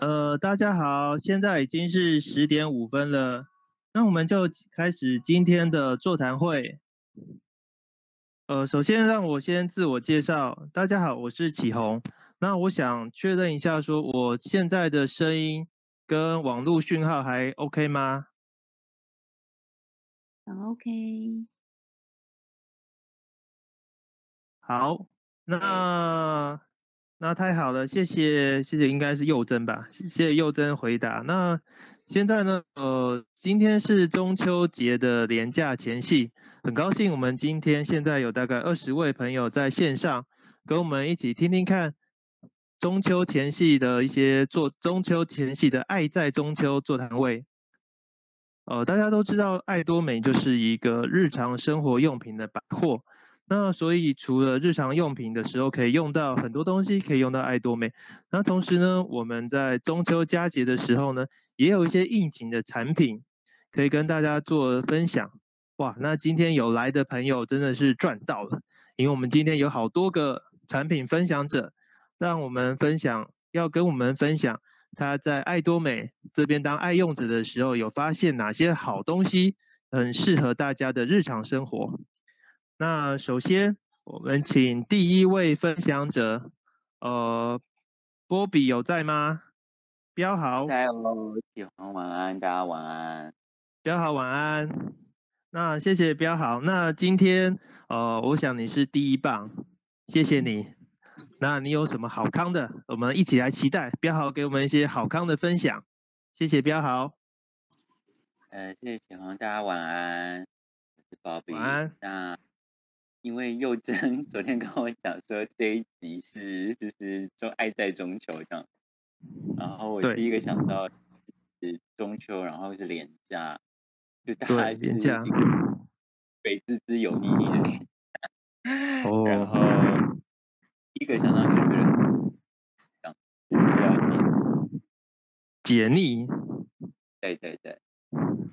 呃，大家好，现在已经是十点五分了，那我们就开始今天的座谈会。呃，首先让我先自我介绍，大家好，我是启宏。那我想确认一下，说我现在的声音跟网络讯号还 OK 吗？很 OK。好，那。那太好了，谢谢谢谢，应该是佑珍吧？谢谢佑珍回答。那现在呢？呃，今天是中秋节的连假前夕，很高兴我们今天现在有大概二十位朋友在线上，跟我们一起听听看中秋前夕的一些做中秋前夕的爱在中秋座谈会。呃，大家都知道爱多美就是一个日常生活用品的百货。那所以除了日常用品的时候可以用到很多东西，可以用到爱多美。那同时呢，我们在中秋佳节的时候呢，也有一些应景的产品可以跟大家做分享。哇，那今天有来的朋友真的是赚到了，因为我们今天有好多个产品分享者，让我们分享，要跟我们分享他在爱多美这边当爱用者的时候，有发现哪些好东西，很适合大家的日常生活。那首先，我们请第一位分享者，呃，波比有在吗？标好，在哦，喜欢晚安，大家晚安。标好晚安。那谢谢标好。那今天，呃，我想你是第一棒，谢谢你。那你有什么好康的？我们一起来期待标好给我们一些好康的分享。谢谢标好。呃，谢谢启宏，大家晚安。我是波比。晚安。那。因为佑珍 昨天跟我讲说这一集是就是就爱在中秋这样，然后我第一个想到是中秋，然后是连假，就大家是一个肥滋滋油腻腻的哦，然后第一个想到就是解解腻，对对对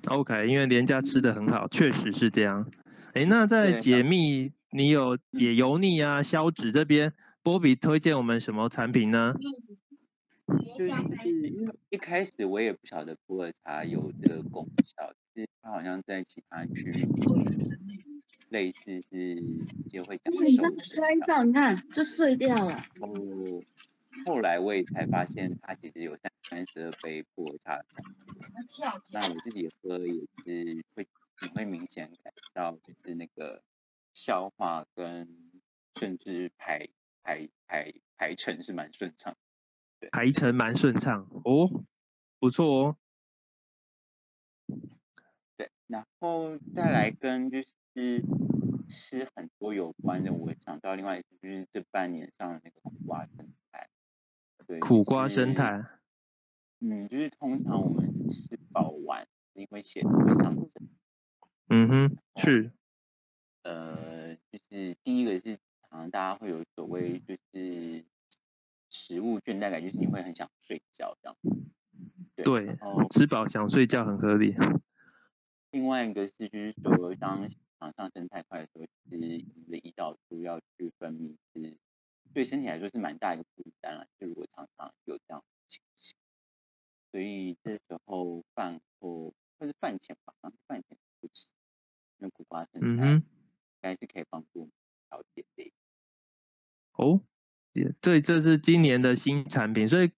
，OK，因为连假吃的很好，确实是这样。哎，那在解密。你有解油腻啊、消脂这边，波比推荐我们什么产品呢？就是一开始我也不晓得普洱茶有这个功效，就是它好像在其他区类似是就会讲。你刚摔到，你看就碎掉了。后后来我也才发现，它其实有三三十二杯普洱茶。那我自己喝也是会，你会明显感觉到就是那个。消化跟甚至排排排排程是蛮顺畅，对，排程蛮顺畅哦，不错哦。对，然后再来跟就是吃很多有关的，我想到另外一个就是这半年上的那个苦瓜生态，对，苦瓜生态，嗯，就是通常我们吃饱完是因为血糖会上升，嗯哼，是。呃，就是第一个是，常常大家会有所谓就是食物倦怠感，就是你会很想睡觉这样。对，对，吃饱想睡觉很合理。另外一个是，就是说当血糖上升太快的时候，其实你的胰岛素要去分泌是对身体来说是蛮大一个负担了。就如果常常有这样的情形，所以这时候饭后或是饭前吧，饭前不吃，因为苦瓜生态。嗯还是可以帮助调节的哦，对，这是今年的新产品，所以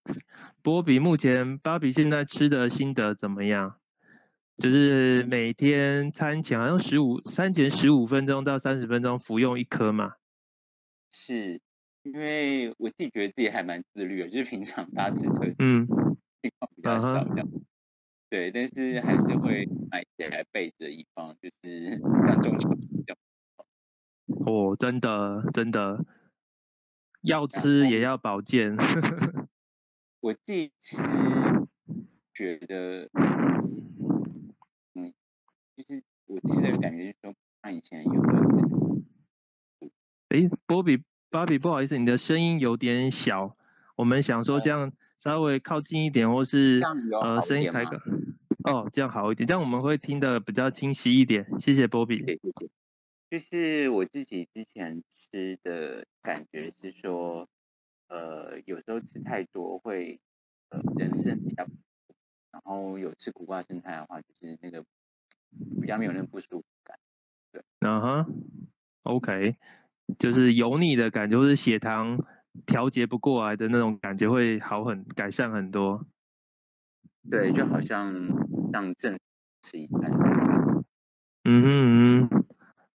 波比目前芭比现在吃的心得怎么样？就是每天餐前好像十五餐前十五分钟到三十分钟服用一颗嘛？是因为我自己觉得自己还蛮自律的，就是平常大吃特吃，嗯，情况比较少这样，嗯，对，但是还是会买起来备着以防，就是 像中秋这样。哦，真的真的，要吃也要保健。我自己吃觉得，嗯，就是我吃的感觉就是说，像以前有？哎，波比，芭比，不好意思，你的声音有点小，我们想说这样稍微靠近一点，或是呃声音开个，哦，这样好一点，这样我们会听得比较清晰一点。谢谢波比。谢谢。就是我自己之前吃的感觉是说，呃，有时候吃太多会呃人是比较，然后有吃苦瓜生菜的话，就是那个比较没有那个不舒服感。对，嗯哼、uh-huh，OK，就是油腻的感觉，或是血糖调节不过来的那种感觉会好很改善很多。对，就好像像正吃一般。嗯哼嗯，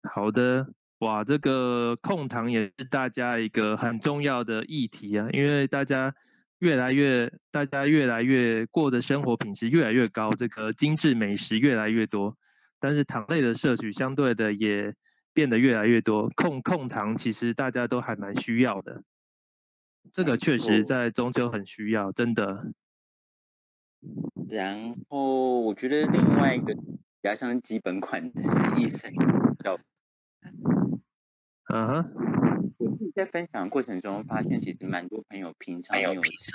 好的，哇，这个控糖也是大家一个很重要的议题啊，因为大家越来越，大家越来越过的生活品质越来越高，这个精致美食越来越多，但是糖类的摄取相对的也变得越来越多，控控糖其实大家都还蛮需要的，这个确实在中秋很需要，真的。然后我觉得另外一个。比较像基本款的是益生菌，叫，嗯哼，我自己在分享的过程中发现，其实蛮多朋友平常没有吃，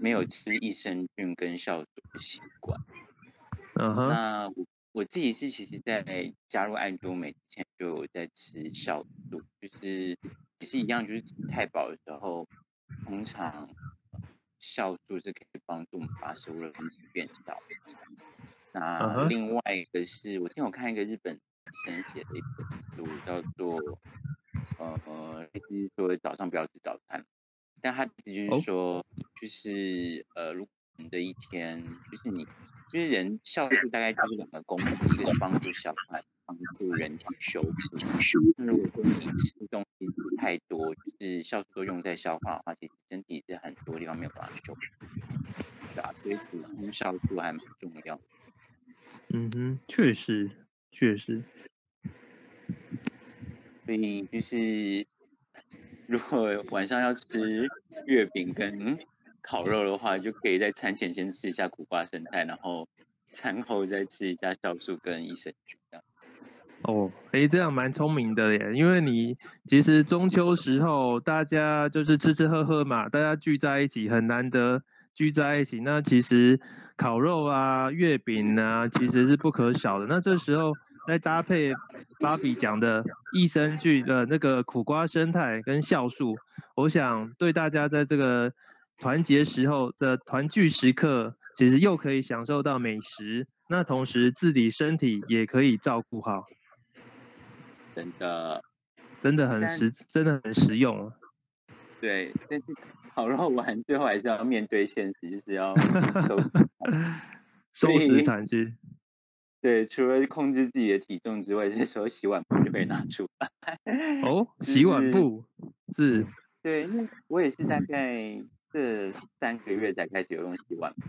没有吃益生菌跟酵素的习惯。嗯哼，那我我自己是其实在加入爱多美之前就有在吃酵素，就是也是一样，就是吃太饱的时候，通常酵素是可以帮助我们把食物的分子变小。那另外一个是我听我看一个日本医生写的一本书，叫做呃，意思是说早上不要吃早餐，但他意思就是说，就是呃，如果你的一天就是你就是人酵素大概就是两个功能，一个是帮助消化，帮助人体修复。那如果说你吃东西吃太多，就是酵素都用在消化的话，其实身体是很多地方没有办法修复，对吧？所以补充酵素还蛮重要。嗯哼，确实，确实。所以就是，如果晚上要吃月饼跟烤肉的话，就可以在餐前先吃一下苦瓜生菜，然后餐后再吃一下酵素跟益生菌。哦，哎，这样蛮聪明的耶，因为你其实中秋时候大家就是吃吃喝喝嘛，大家聚在一起很难得。聚在一起，那其实烤肉啊、月饼啊，其实是不可少的。那这时候再搭配芭比讲的益生菌的那个苦瓜生态跟酵素，我想对大家在这个团结时候的团聚时刻，其实又可以享受到美食，那同时自己身体也可以照顾好。真的，真的很实，真的很实用。对，但是。烤肉完，最后还是要面对现实，就是要收拾 收拾残局。对，除了控制自己的体重之外，这时候洗碗布就可以拿出来。哦，洗碗布是？对，因为我也是大概这三个月才开始有用洗碗布，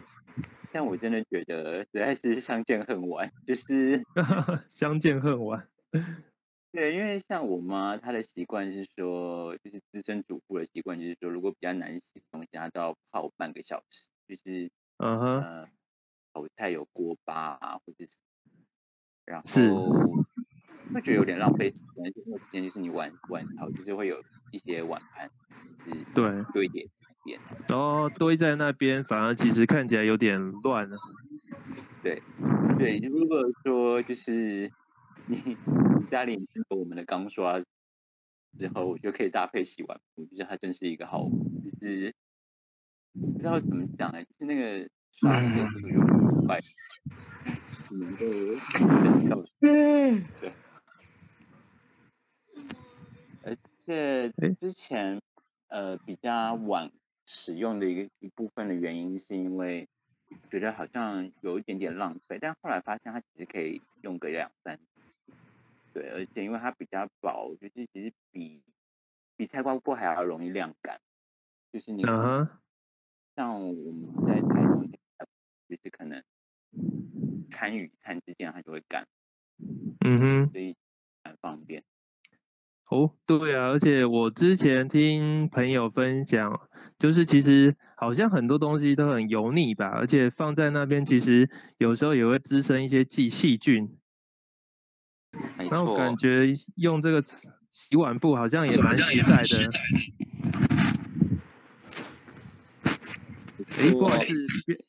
但我真的觉得实在是相见恨晚，就是 相见恨晚。对，因为像我妈，她的习惯是说，就是资深主妇的习惯，就是说，如果比较难洗的东西，她都要泡半个小时，就是嗯哼，呃，炒菜有锅巴啊，或者是，然后会觉得有点浪费时间，因为时间就是你碗碗炒，就是会有一些碗盘，就是对。堆叠点，然后堆在那边，反而其实看起来有点乱了。对，对，如果说就是。你家里有我们的钢刷之后，我就可以搭配洗碗布，我觉得它真是一个好，就是不知道怎么讲呢，就是那个刷洗的速度就很快，能够对。而且之前呃比较晚使用的一个一部分的原因，是因为觉得好像有一点点浪费，但后来发现它其实可以用个两三。对，而且因为它比较薄，就是其实比比菜瓜布还要容易晾干，就是你像我们在台中，就是可能餐与餐之间它就会干，嗯哼，所以很方便。哦，对啊，而且我之前听朋友分享，就是其实好像很多东西都很油腻吧，而且放在那边其实有时候也会滋生一些细细菌。然后感觉用这个洗碗布好像也蛮实在的。哎，不好意思，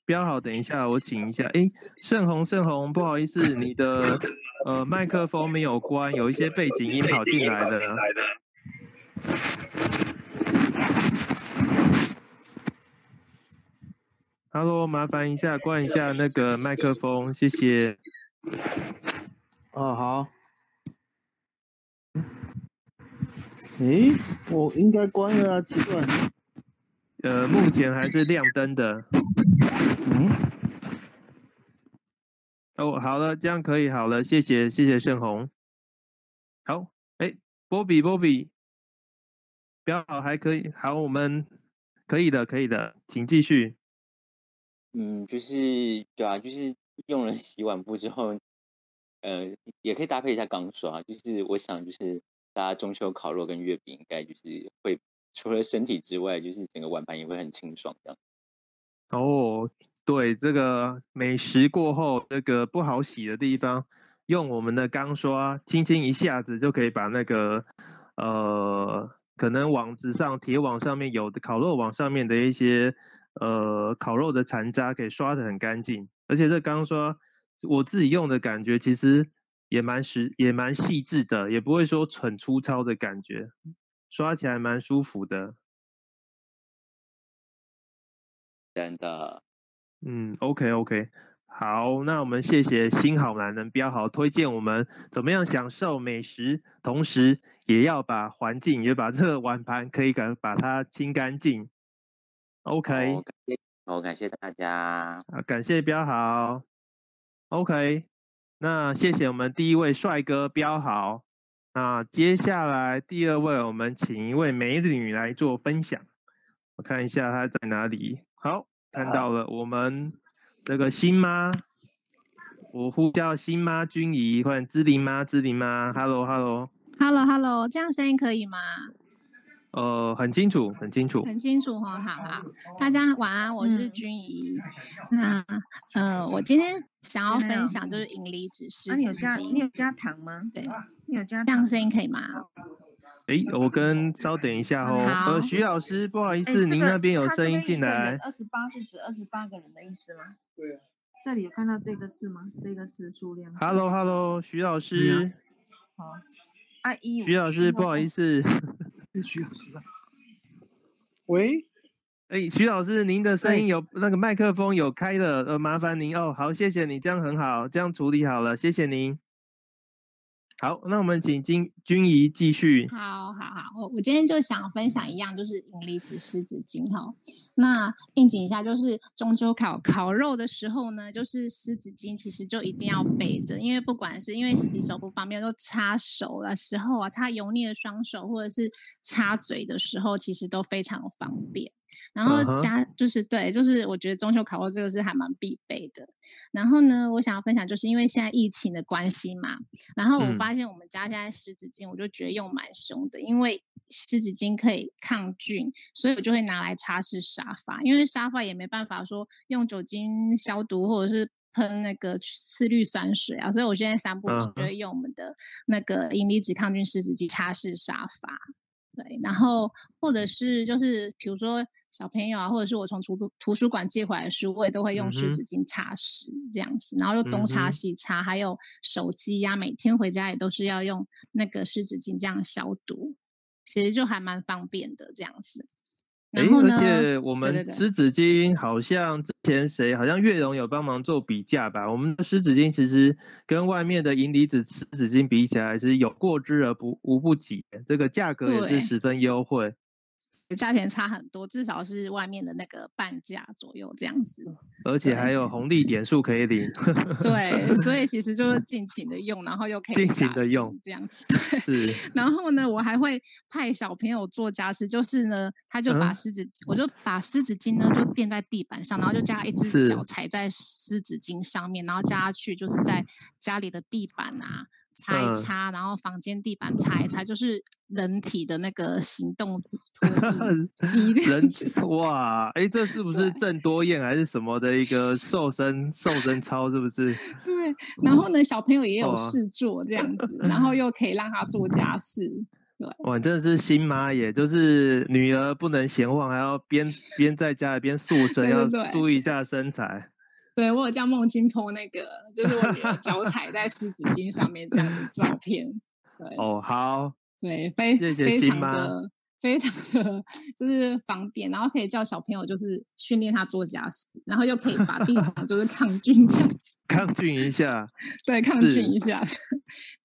标好，等一下，我请一下。哎，盛红，盛红，不好意思，你的呃麦克风没有关，有一些背景音跑进来了。Hello，麻烦一下关一下那个麦克风，谢谢。哦，好。诶，我应该关了啊，奇怪。呃，目前还是亮灯的。嗯。哦，好了，这样可以好了，谢谢，谢谢盛红。好，哎，波比，波比，标好还可以，好，我们可以的，可以的，请继续。嗯，就是对啊，就是用了洗碗布之后，呃，也可以搭配一下钢刷。就是我想，就是大家中秋烤肉跟月饼，应该就是会除了身体之外，就是整个碗盘也会很清爽的。哦，对，这个美食过后，那个不好洗的地方，用我们的钢刷轻轻一下子就可以把那个呃，可能网子上铁网上面有的烤肉网上面的一些。呃，烤肉的残渣可以刷得很干净，而且这钢刷我自己用的感觉其实也蛮实，也蛮细致的，也不会说很粗糙的感觉，刷起来蛮舒服的。真的，嗯，OK OK，好，那我们谢谢新好男人标好推荐我们怎么样享受美食，同时也要把环境，也把这个碗盘可以把把它清干净。OK，好，感谢，好，感谢大家。啊，感谢标好。OK，那谢谢我们第一位帅哥标好。那接下来第二位，我们请一位美女来做分享。我看一下她在哪里。好，看到了，我们这个新妈，我呼叫新妈君怡，或者芝林妈，芝林妈，Hello，Hello，Hello，Hello，这样声音可以吗？呃，很清楚，很清楚，很清楚哈，好好，大家晚安，我是君怡。嗯、那呃，我今天想要分享就是银离子湿纸巾。你有加你有加糖吗？对，你有加糖。这样声音可以吗？哎，我跟稍等一下哦。好。呃，徐老师，不好意思，这个、您那边有声音进来。二十八是指二十八个人的意思吗？对啊。这里有看到这个是吗？这个是数量。Hello，Hello，徐老师。好。阿姨。徐老师，不好意思。徐老师，喂，哎，徐老师，您的声音有那个麦克风有开的，呃，麻烦您哦，好，谢谢你，这样很好，这样处理好了，谢谢您。好，那我们请君君怡继续。好好好，我我今天就想分享一样，就是银离子湿纸巾哈。那应景一下，就是中秋烤烤肉的时候呢，就是湿纸巾其实就一定要备着，因为不管是因为洗手不方便，就擦手的时候啊，擦油腻的双手，或者是擦嘴的时候，其实都非常方便。然后加就是对，就是我觉得中秋烤肉这个是还蛮必备的。然后呢，我想要分享，就是因为现在疫情的关系嘛，然后我发现我们家现在湿纸巾，我就觉得用蛮凶的，因为湿纸巾可以抗菌，所以我就会拿来擦拭沙发，因为沙发也没办法说用酒精消毒或者是喷那个次氯酸水啊，所以我现在三步就会用我们的那个银离子抗菌湿纸巾擦拭沙发。对，然后或者是就是比如说。小朋友啊，或者是我从图图书馆借回来的书，我也都会用湿纸巾擦拭这样子，然后又东擦西擦，还有手机呀、啊，每天回家也都是要用那个湿纸巾这样消毒，其实就还蛮方便的这样子。然后呢，而且我们湿纸巾好像之前谁好像月荣有帮忙做比价吧？我们的湿纸巾其实跟外面的银离子湿纸巾比起来，是有过之而不无不及，这个价格也是十分优惠。价钱差很多，至少是外面的那个半价左右这样子，而且还有红利点数可以领。对，所以其实就是 尽情的用，然后又可以尽情的用这样子。对，是。然后呢，我还会派小朋友做家事，就是呢，他就把湿纸，嗯、我就把湿纸巾呢就垫在地板上，然后就叫他一只脚踩在湿纸巾上面，然后叫他去就是在家里的地板啊。擦一擦，然后房间地板擦一擦，就是人体的那个行动拖 地机。人哇，哎，这是不是郑多燕还是什么的一个瘦身瘦身操？是不是？对。然后呢，小朋友也有事做这样子，然后 又可以让他做家事。对。哇，真的是新妈耶，就是女儿不能闲晃，还要边边在家里边塑身，要注意一下身材。对，我有叫梦清 po 那个，就是我女儿脚踩在湿纸巾上面这样的照 片。对，哦，好，对，非非常的非常的就是方便，然后可以叫小朋友就是训练他做家事，然后又可以把地上就是 抗菌这样子，抗菌一下，对，抗菌一下，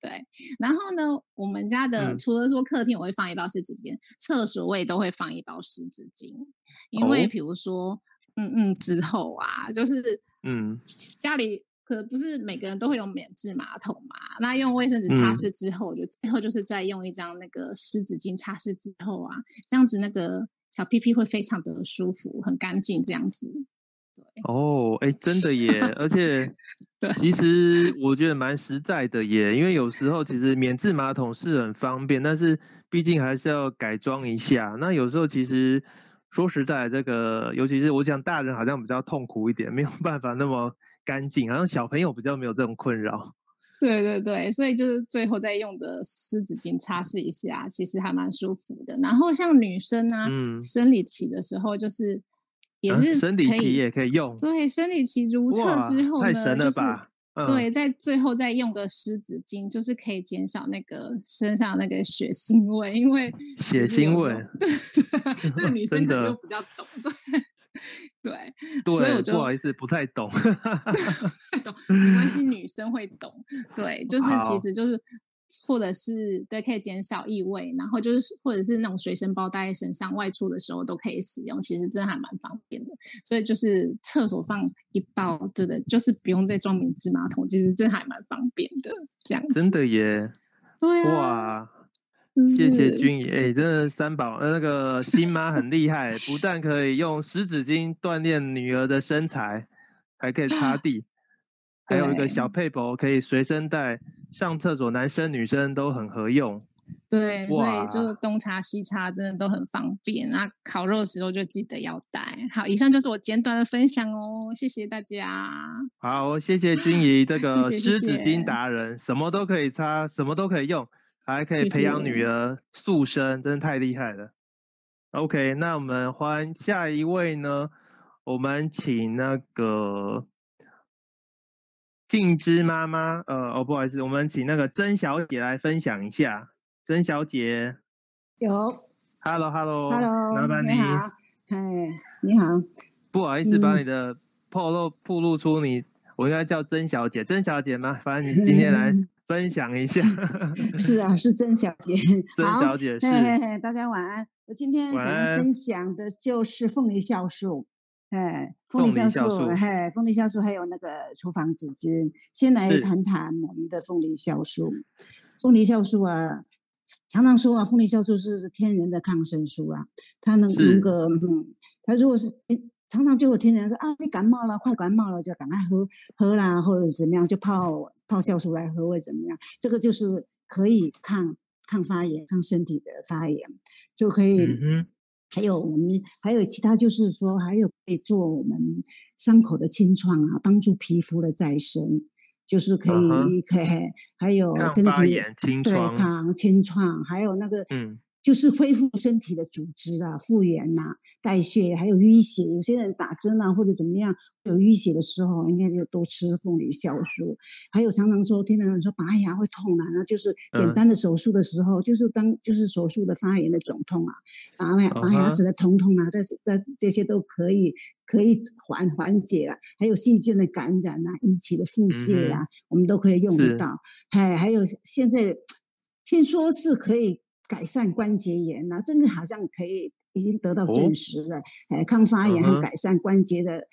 对。然后呢，我们家的、嗯、除了说客厅我会放一包湿纸巾，厕所我也都会放一包湿纸巾，因为比如说，哦、嗯嗯，之后啊，就是嗯，家里。可不是每个人都会有免治马桶嘛？那用卫生纸擦拭之后，嗯、就最后就是再用一张那个湿纸巾擦拭之后啊，这样子那个小屁屁会非常的舒服，很干净这样子。对哦，哎，真的耶！而且，对，其实我觉得蛮实在的耶，因为有时候其实免治马桶是很方便，但是毕竟还是要改装一下。那有时候其实说实在，这个尤其是我想大人好像比较痛苦一点，没有 办法那么。干净，好像小朋友比较没有这种困扰。对对对，所以就是最后再用的湿纸巾擦拭一下，其实还蛮舒服的。然后像女生啊，嗯、生理期的时候，就是也是生理期也可以用。对，生理期如厕之后呢，太神了吧？就是、对，在最后再用个湿纸巾，就是可以减少那个身上那个血腥味，因为血腥味。对，这个 女生可能就比较懂。对。对，对，所以我就不好意思，不太懂，不太懂没关系，女生会懂。对，就是其实就是，或者是对，可以减少异味，然后就是或者是那种随身包带在身上，外出的时候都可以使用，其实真的还蛮方便的。所以就是厕所放一包，对的，就是不用再装免治马桶，其实真的还蛮方便的。这样子真的耶，对啊，哇。谢谢君怡，哎、欸，真的三宝，呃，那个新妈很厉害，不但可以用湿纸巾锻炼女儿的身材，还可以擦地，还有一个小配宝可以随身带，上厕所男生女生都很合用。对，所以就东擦西擦，真的都很方便。那烤肉的时候就记得要带。好，以上就是我简短的分享哦，谢谢大家。好，谢谢金 怡，这个湿纸巾达人，什么都可以擦，什么都可以用。还可以培养女儿塑身，真的太厉害了。OK，那我们欢下一位呢？我们请那个静之妈妈，呃，哦，不好意思，我们请那个曾小姐来分享一下。曾小姐，有，Hello，Hello，Hello，麻烦你。好，嗨，你好。不好意思，把你的暴露暴露出你，我应该叫曾小姐，曾小姐吗？反正你今天来。分享一下，是啊，是曾小姐，曾小姐是，大家晚安。我今天想分享的就是凤梨酵素，哎，凤梨酵素，嘿，凤梨酵素还有那个厨房纸巾。先来谈谈我们的凤梨酵素。凤梨酵素啊，常常说啊，凤梨酵素是天然的抗生素啊，它能能够，嗯，它如果是，常常就有听人说啊，你感冒了，快感冒了，就赶快喝喝啦，或者怎么样，就泡。泡酵素来喝会怎么样？这个就是可以抗抗发炎、抗身体的发炎，就可以。嗯、还有我们还有其他，就是说还有可以做我们伤口的清创啊，帮助皮肤的再生，就是可以、嗯、可以。还有身体对抗清创，还有那个嗯。就是恢复身体的组织啊，复原呐、啊，代谢，还有淤血。有些人打针啊，或者怎么样有淤血的时候，应该就多吃凤梨酵素。还有常常说，听到人说拔牙会痛啊，那就是简单的手术的时候，嗯、就是当就是手术的发炎的肿痛啊，拔牙拔牙齿的疼痛啊，这这这些都可以可以缓缓解啊。还有细菌的感染啊，引起的腹泻啊，嗯、我们都可以用得到。还还有现在听说是可以。改善关节炎呐、啊，这个好像可以已经得到证实了。哎、哦，抗发炎和改善关节的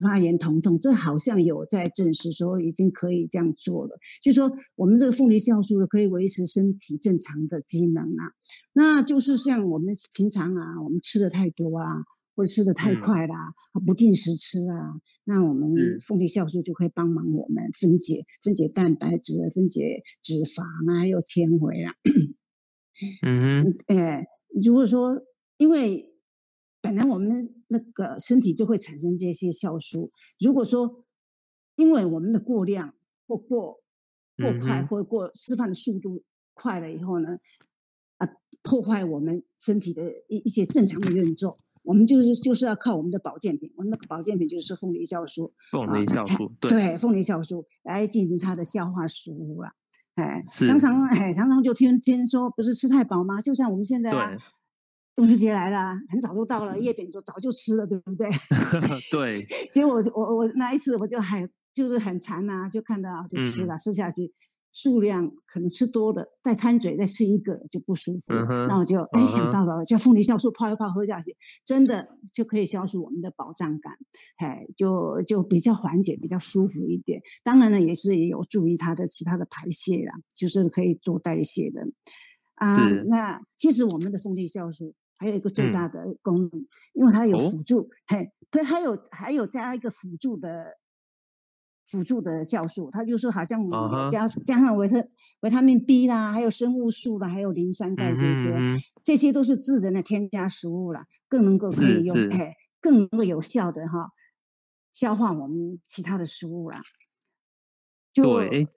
发炎疼痛，这好像有在证实说已经可以这样做了。就说我们这个凤梨酵素可以维持身体正常的机能啊。那就是像我们平常啊，我们吃的太多啊，或者吃的太快啦、啊，嗯、不定时吃啊，那我们凤梨酵素就可以帮忙我们分解分解蛋白质、分解脂肪啊，还有纤维啊。嗯哼，哎，如果说因为本来我们那个身体就会产生这些酵素，如果说因为我们的过量或过过快或过释放的速度快了以后呢，啊，破坏我们身体的一一些正常的运作，我们就是就是要靠我们的保健品，我们的保健品就是凤梨酵素，凤梨酵素，对，对，凤梨酵素来进行它的消化食物啊。哎，常常哎，常常就听听说不是吃太饱吗？就像我们现在啊，中秋节来了，很早就到了，月饼说早就吃了，对不对？对。结果我我我那一次我就很就是很馋呐、啊，就看到就吃了，嗯、吃下去。数量可能吃多了，再贪嘴再吃一个就不舒服。嗯、那我就哎想到了，叫凤梨酵素泡一泡喝下去，真的就可以消除我们的饱胀感，哎，就就比较缓解，比较舒服一点。当然呢，也是也有助于它的其他的排泄啦，就是可以做代谢的。啊，那其实我们的凤梨酵素还有一个最大的功能，嗯、因为它有辅助，哦、嘿，它还有还有加一个辅助的。辅助的酵素，它就是好像加、uh huh. 加上维特维他命 B 啦，还有生物素啦，还有磷酸钙这些，这些都是自然的添加食物啦，更能够可以用，哎，更能够有效的哈消化我们其他的食物啦。就对。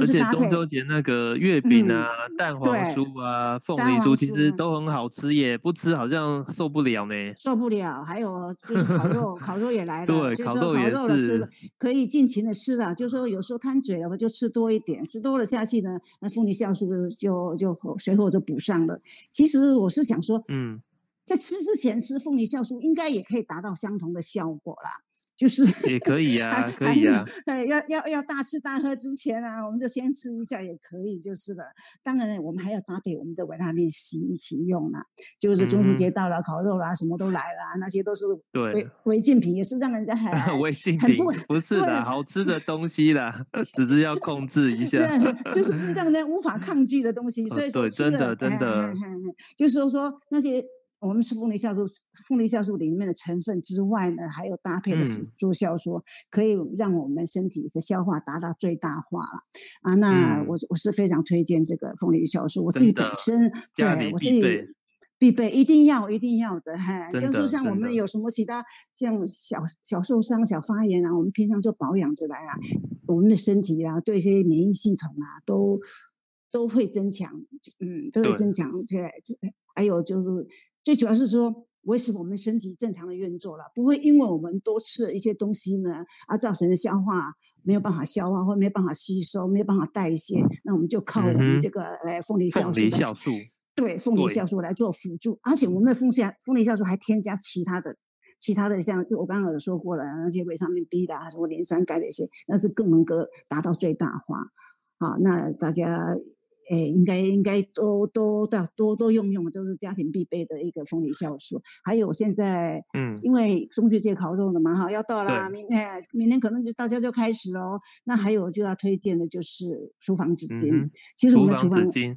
而且中秋节那个月饼啊、嗯、蛋黄酥啊、凤梨酥，其实都很好吃耶，不吃好像受不了呢。受不了，还有 就是烤肉，烤肉也来了。对，烤肉也是。可以尽情的吃了，就是说有时候贪嘴了，我就吃多一点，吃多了下去呢，那凤梨酵素就就随后就补上了。其实我是想说，嗯，在吃之前吃凤梨酵素，应该也可以达到相同的效果啦。就是也可以呀、啊，可以呀。对，要要要大吃大喝之前啊，我们就先吃一下也可以，就是了。当然，我们还要搭配我们的维他命 C 一起用呢。就是中秋节到了，烤肉啦，什么都来了，那些都是违违禁品，也是让人家很 违禁品，不是的，好吃的东西啦，只是要控制一下。对，就是让人无法抗拒的东西，所以说真的真的，就是说说那些。我们吃凤梨酵素，凤梨酵素里面的成分之外呢，还有搭配的辅助酵素，嗯、可以让我们身体的消化达到最大化了啊。那我、嗯、我是非常推荐这个凤梨酵素，我自己本身对我自己必备，一定要一定要的哈。的就是像我们有什么其他像小小受伤、小发炎啊，我们平常就保养着来啊，我们的身体啊，对一些免疫系统啊，都都会增强，嗯，都会增强。对，对，还有就是。最主要是说维持我们身体正常的运作了，不会因为我们多吃了一些东西呢，而造成的消化没有办法消化或没办法吸收，没有办法代谢，那我们就靠我们这个呃凤梨酵素，凤梨酵素，对，凤梨酵素来做辅助，而且我们的凤梨凤梨酵素还添加其他的其他的像我刚刚有说过了那些维他命 B 的啊，什么磷酸钙的一些，那是更能够达到最大化。好，那大家。哎，应该应该都都的多多用用，都是家庭必备的一个凤梨酵素。还有现在，嗯，因为中秋节烤肉了嘛，哈，要到啦，明天明天可能就大家就开始喽。那还有就要推荐的就是厨房纸巾。嗯、其实我们的厨房，纸巾，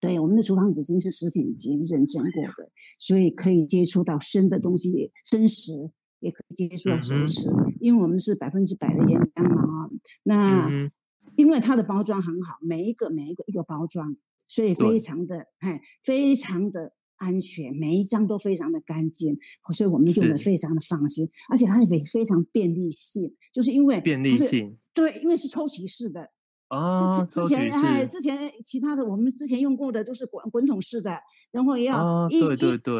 对，我们的厨房纸巾是食品级认证过的，所以可以接触到生的东西，生食也可以接触到熟食，嗯、因为我们是百分之百的原浆嘛。那。嗯因为它的包装很好，每一个每一个一个包装，所以非常的哎，非常的安全，每一张都非常的干净，所以我们用的非常的放心，而且它也非常便利性，就是因为便利性，对，因为是抽取式的。啊，之之前哎，之前其他的我们之前用过的都是滚滚筒式的，然后要一一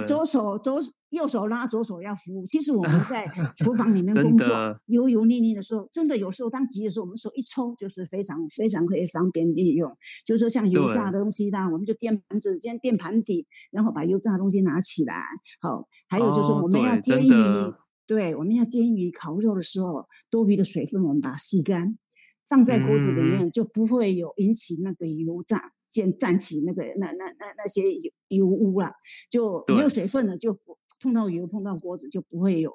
左手左右手拉，左手要扶。其实我们 在厨房里面工作，油油腻腻的时候，真的有时候当急的时候，我们手一抽就是非常非常可以方便利用。就是说像油炸的东西啦，我们就垫盘子，先垫盘底，然后把油炸的东西拿起来。好，还有就是我们要煎鱼，对，我们要煎鱼烤肉的时候，多余的水分我们把它吸干。放在锅子里面就不会有引起那个油炸，溅溅起那个那那那那些油油污了，就没有水分了，就碰到油碰到锅子就不会有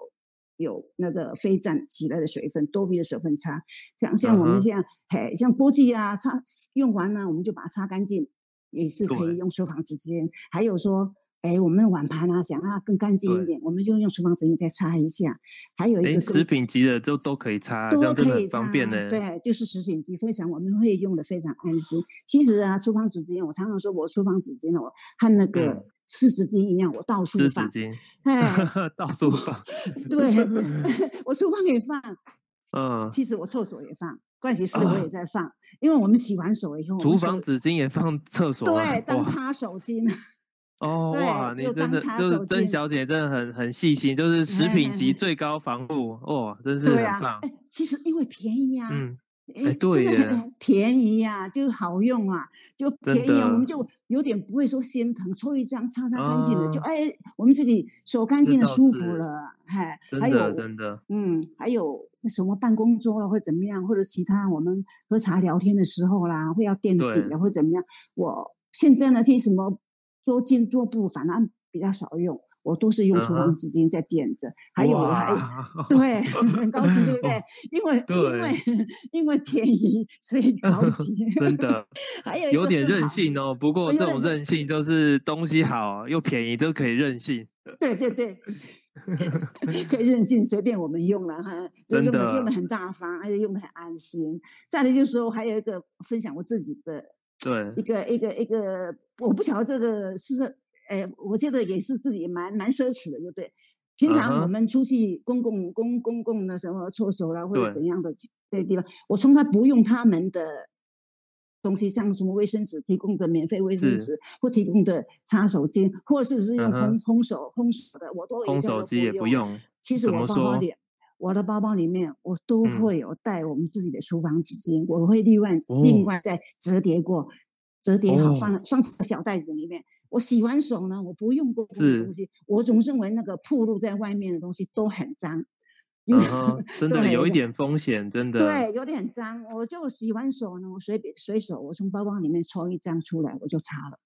有那个飞溅起来的水分，多余的水分擦。像像我们现在嘿，像锅具啊，擦用完呢我们就把它擦干净，也是可以用厨房纸巾。还有说。哎，我们碗盘啊，想啊更干净一点，我们就用厨房纸巾再擦一下。还有一个食品级的都都可以擦，都可以擦，方便的。对，就是食品级，非常我们会用的非常安心。其实啊，厨房纸巾，我常常说我厨房纸巾哦，和那个湿纸巾一样，我到处放。湿纸巾，哎，到处放。对，我厨房也放。嗯，其实我厕所也放，盥洗室我也在放，因为我们洗完手以后，厨房纸巾也放厕所，对，当擦手巾。哦哇，你真的就是曾小姐，真的很很细心，就是食品级最高防护，哇，真是很棒。其实因为便宜啊，嗯，哎，对耶，便宜呀、啊，就好用啊，就便宜啊，我们就有点不会说心疼，抽一张擦擦干净的，啊、就哎，我们自己手干净的舒服了，嗨，还有真的，嗯，还有什么办公桌了，或者怎么样，或者其他我们喝茶聊天的时候啦，会要垫底啊，或者怎么样，我现在呢，些什么桌巾桌布反而比较少用。我都是用厨房纸巾在垫着，uh. 还有还对 很高级，对不对？因为因为因为便宜，所以高级。真的，还有有点任性哦。不过这种任性就是东西好又便宜都可以任性。对对对，可以任性，随便我们用了哈，就用的用的很大方，而且用的很安心。再来就是说，还有一个分享我自己的，对一个一个一个，我不晓得这个是。哎，我觉得也是自己蛮蛮奢侈的，就对？平常我们出去公共公公共的什么厕所啦，或者怎样的这些地方，我从来不用他们的东西，像什么卫生纸提供的免费卫生纸，或提供的擦手巾，或者是用烘烘手烘手的，我都烘手机也不用。其实我包包里，我的包包里面我都会有带我们自己的厨房纸巾，我会另外另外再折叠过，折叠好放放小袋子里面。我洗完手呢，我不用过的东西，我总认为那个暴露在外面的东西都很脏，因为、uh -huh, 真的有一点风险，真的对，有点脏。我就洗完手呢，我随便随手，我从包包里面抽一张出来，我就擦了，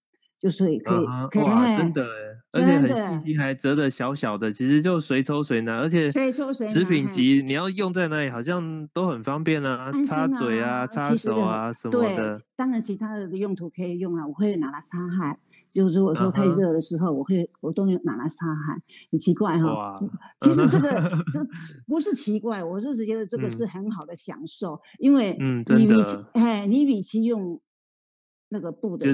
就所以可以，uh -huh, 可以哇，真的，而且很细心，还折的小小的，其实就随抽随拿，而且随抽随拿，食品级你要用在哪里，好像都很方便啊，啊擦嘴啊，擦手啊什么的。对，当然其他的用途可以用啊，我会拿来擦汗。就如果说太热的时候，我会我都用拿来擦汗，很奇怪哈。其实这个是 不是奇怪？我就是觉得这个是很好的享受，因为你与其哎，你与其用那个布的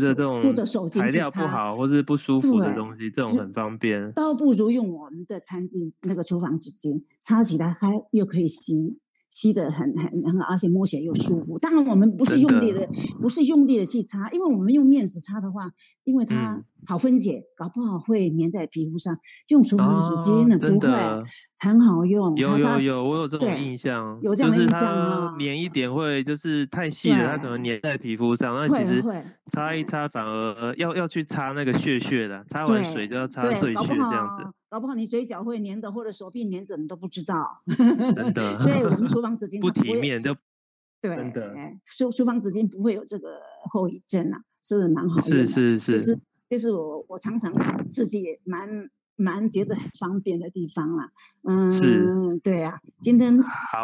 布的手巾，材料不好或是不舒服的东西，这种很方便，倒不如用我们的餐巾那个厨房纸巾，擦起来还又可以吸。吸的很很很，而且摸起来又舒服。当然，我们不是用力的，不是用力的去擦，因为我们用面纸擦的话，因为它好分解，嗯、搞不好会粘在皮肤上。用厨房纸巾呢，不会，很好用。有有有，我有这种印象，有这样的印象吗？粘一点会就是太细了，它可能粘在皮肤上。那其实擦一擦反而要要去擦那个屑屑的，擦完水就要擦碎屑这样子。搞不好你嘴角会粘的，或者手臂粘着，你都不知道。真的，所以我们厨房纸 巾不体面就对。哎，厨厨房纸巾不会有这个后遗症啊，是蛮好的？是是是，就是就是我我常常自己也蛮蛮觉得很方便的地方啦。嗯，是，对啊。今天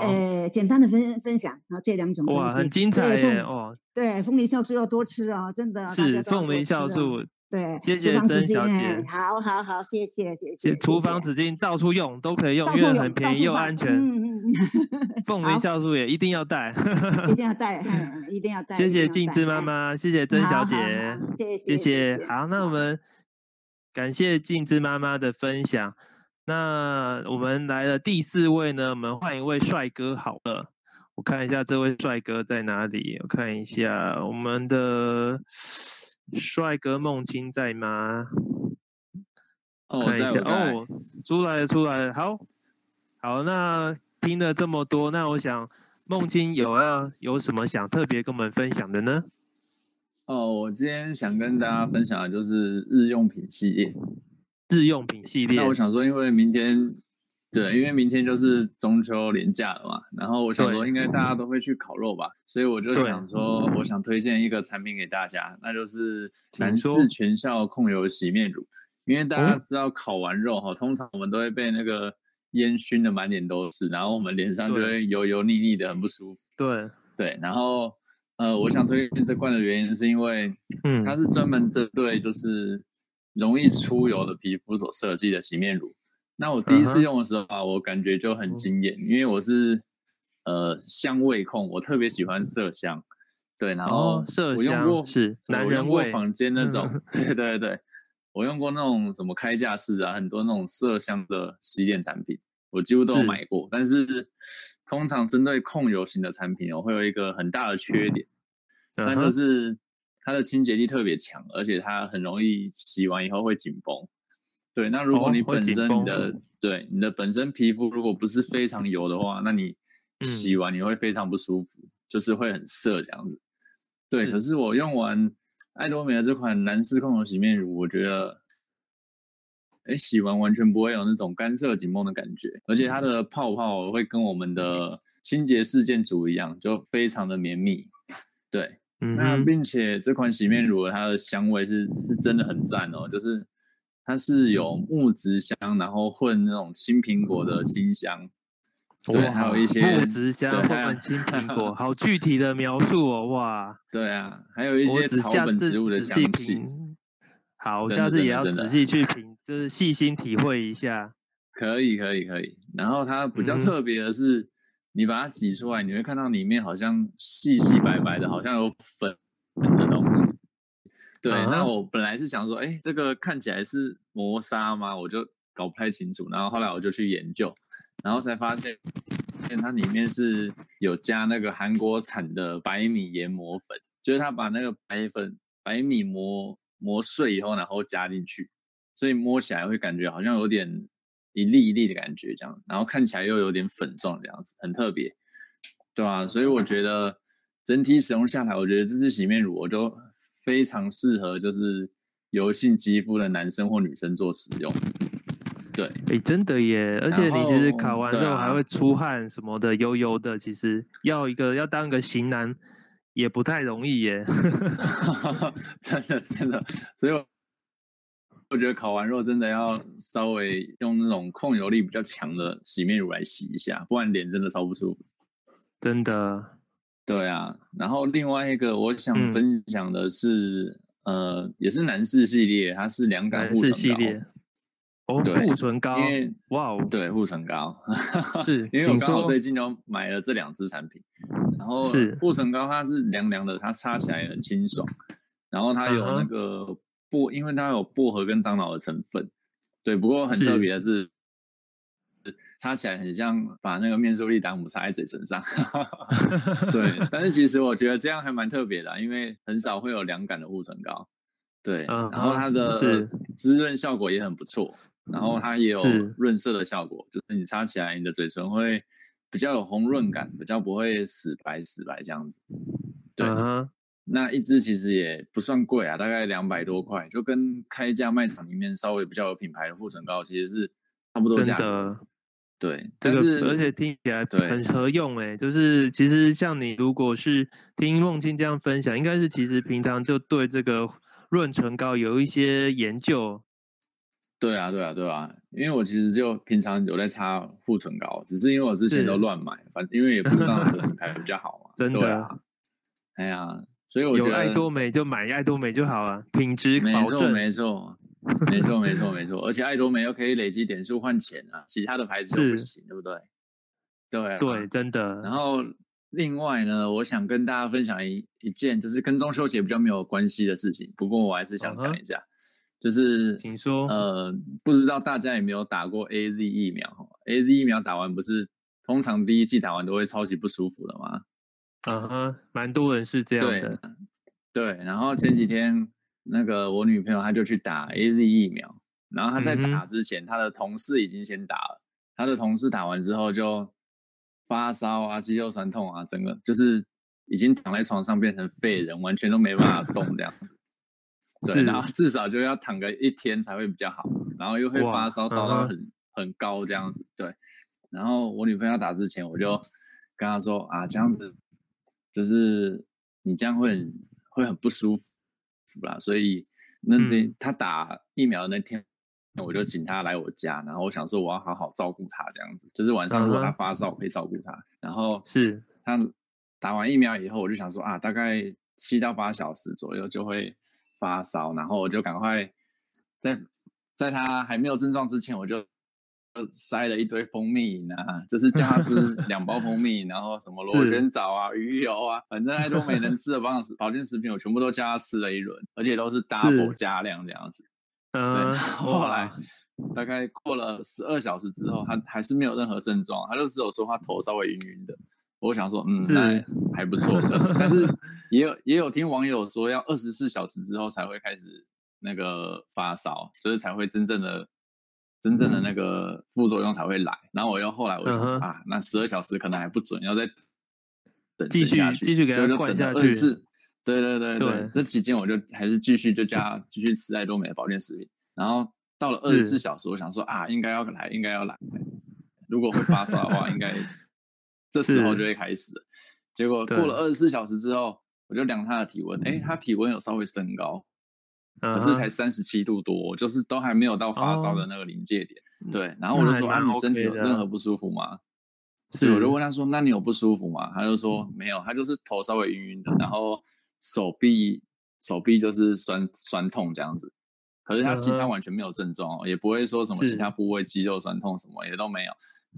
呃简单的分分享，然后这两种东西哇，很精彩耶哦。对，凤梨酵素要多吃啊，真的。是凤梨酵素。对，谢谢曾小姐。好好好，谢谢谢谢。厨房纸巾到处用都可以用，因为很便宜又安全。嗯嗯嗯。凤梨酵素也一定要带。一定要 带，一定要带。谢谢静芝妈妈，谢谢曾小姐，谢谢谢谢。好，那我们感谢静芝妈妈的分享。那我们来了第四位呢，我们换一位帅哥好了。我看一下这位帅哥在哪里？我看一下我们的。帅哥梦清在吗？哦，看一下在哦，出来了，出来了。好，好，那听了这么多，那我想梦清有要有什么想特别跟我们分享的呢？哦，我今天想跟大家分享的就是日用品系列。日用品系列。那我想说，因为明天。对，因为明天就是中秋连假了嘛，然后我想说应该大家都会去烤肉吧，所以我就想说，我想推荐一个产品给大家，那就是男士全效控油洗面乳。因为大家知道烤完肉哈，通常我们都会被那个烟熏的满脸都是，然后我们脸上就会油油腻腻的，很不舒服。对对，然后呃，我想推荐这罐的原因是因为，嗯，它是专门针对就是容易出油的皮肤所设计的洗面乳。那我第一次用的时候啊，uh -huh. 我感觉就很惊艳，因为我是呃香味控，我特别喜欢麝香，对，然后我用过、oh, 是男人味房间。那种，对对对，我用过那种什么开架式啊，很多那种麝香的洗脸产品，我几乎都有买过，是但是通常针对控油型的产品，我会有一个很大的缺点，那、uh. 就是它的清洁力特别强，而且它很容易洗完以后会紧绷。对，那如果你本身你的、哦、对你的本身皮肤如果不是非常油的话，那你洗完你会非常不舒服。嗯、就是会很涩这样子。对，可是我用完爱多美的这款男士控油洗面乳，我觉得，哎，洗完完全不会有那种干涩紧绷的感觉，而且它的泡泡会跟我们的清洁事件组一样，就非常的绵密。对，嗯、那并且这款洗面乳它的香味是是真的很赞哦，就是它是有木质香，然后混那种青苹果的清香。对，还有一些木质香混青苹果，好具体的描述哦，哇！对啊，还有一些草本植物的香气。好，我下次也要仔细去品，就是细心体会一下。可以，可以，可以。然后它比较特别的是，嗯、你把它挤出来，你会看到里面好像细细白白的，好像有粉。对，啊、那我本来是想说，哎，这个看起来是磨砂吗？我就搞不太清楚。然后后来我就去研究。然后才发现，它里面是有加那个韩国产的白米研磨粉，就是它把那个白粉、白米磨磨碎以后，然后加进去，所以摸起来会感觉好像有点一粒一粒的感觉，这样，然后看起来又有点粉状这样子，很特别，对吧？所以我觉得整体使用下来，我觉得这支洗面乳我就非常适合，就是油性肌肤的男生或女生做使用。对，哎，真的耶！而且你其实烤完之后还会出汗什么的，啊、油油的。其实要一个要当一个型男也不太容易耶。真的真的，所以我我觉得烤完肉真的要稍微用那种控油力比较强的洗面乳来洗一下，不然脸真的超不舒服。真的。对啊，然后另外一个我想分享的是，嗯、呃，也是男士系列，它是凉感护唇列。哦，护唇膏，因为哇哦，对，护唇膏。是，因为我刚好最近就买了这两支产品，然后是。护唇膏，它是凉凉的，它擦起来很清爽，然后它有那个薄，因为它有薄荷跟樟脑的成分，对，不过很特别的是，擦起来很像把那个面速力达姆擦在嘴唇上，对，但是其实我觉得这样还蛮特别的，因为很少会有凉感的护唇膏，对，然后它的滋润效果也很不错。然后它也有润色的效果，是就是你擦起来，你的嘴唇会比较有红润感，比较不会死白死白这样子。对，uh. 那一支其实也不算贵啊，大概两百多块，就跟开一家卖场里面稍微比较有品牌的护唇膏其实是差不多价格。对，但是而且听起来很合用哎，对就是其实像你如果是听梦清这样分享，应该是其实平常就对这个润唇膏有一些研究。对啊，对啊，对啊，因为我其实就平常有在擦护唇膏，只是因为我之前都乱买，反正因为也不知道哪个品牌比较好嘛。真的，啊，哎呀，所以我觉得爱多美就买爱多美就好了，品质保证。没错，没错，没错，没错，没错。而且爱多美又可以累积点数换钱啊，其他的牌子都不行，是对不对？对啊，对，真的。然后另外呢，我想跟大家分享一一件，就是跟中秋节比较没有关系的事情，不过我还是想讲一下。Uh huh. 就是，请说。呃，不知道大家有没有打过 AZ 疫苗？AZ 疫苗打完不是通常第一剂打完都会超级不舒服的吗？嗯哼，蛮多人是这样的。对，对，然后前几天那个我女朋友她就去打 AZ 疫苗，然后她在打之前，她的同事已经先打了，她的同事打完之后就发烧啊、肌肉酸痛啊，整个就是已经躺在床上变成废人，完全都没办法动这样子。对，然后至少就要躺个一天才会比较好，然后又会发烧，烧到很很高这样子。对，然后我女朋友打之前，我就跟她说啊，这样子就是你这样会很会很不舒服啦。所以那天他打疫苗的那天，我就请他来我家，然后我想说我要好好照顾他这样子，就是晚上如果他发烧，我可以照顾他。然后是他打完疫苗以后，我就想说啊，大概七到八小时左右就会。发烧，然后我就赶快在在他还没有症状之前，我就就塞了一堆蜂蜜饮啊，就是叫他吃 两包蜂蜜，然后什么螺旋藻啊、是鱼油啊，反正爱多美能吃的保养食保健食品，我全部都叫他吃了一轮，而且都是 double 加量这样子。嗯，对，后来大概过了十二小时之后，他还是没有任何症状，他就只有说他头稍微晕晕的。我想说，嗯，那还不错的，但是 也有也有听网友说，要二十四小时之后才会开始那个发烧，就是才会真正的真正的那个副作用才会来。然后我又后来我就想说啊，那十二小时可能还不准，要再等继续继续给他灌下去。是，对对对对，这期间我就还是继续就加继续吃爱多美的保健食品。然后到了二十四小时，我想说啊，应该要来，应该要来。如果会发烧的话，应该 这时候就会开始。结果过了二十四小时之后，我就量他的体温，哎，他体温有稍微升高，可是才三十七度多，就是都还没有到发烧的那个临界点。对，然后我就说啊，你身体有任何不舒服吗？是，我就问他说，那你有不舒服吗？他就说没有，他就是头稍微晕晕的，然后手臂手臂就是酸酸痛这样子。可是他其他完全没有症状哦，也不会说什么其他部位肌肉酸痛什么也都没有。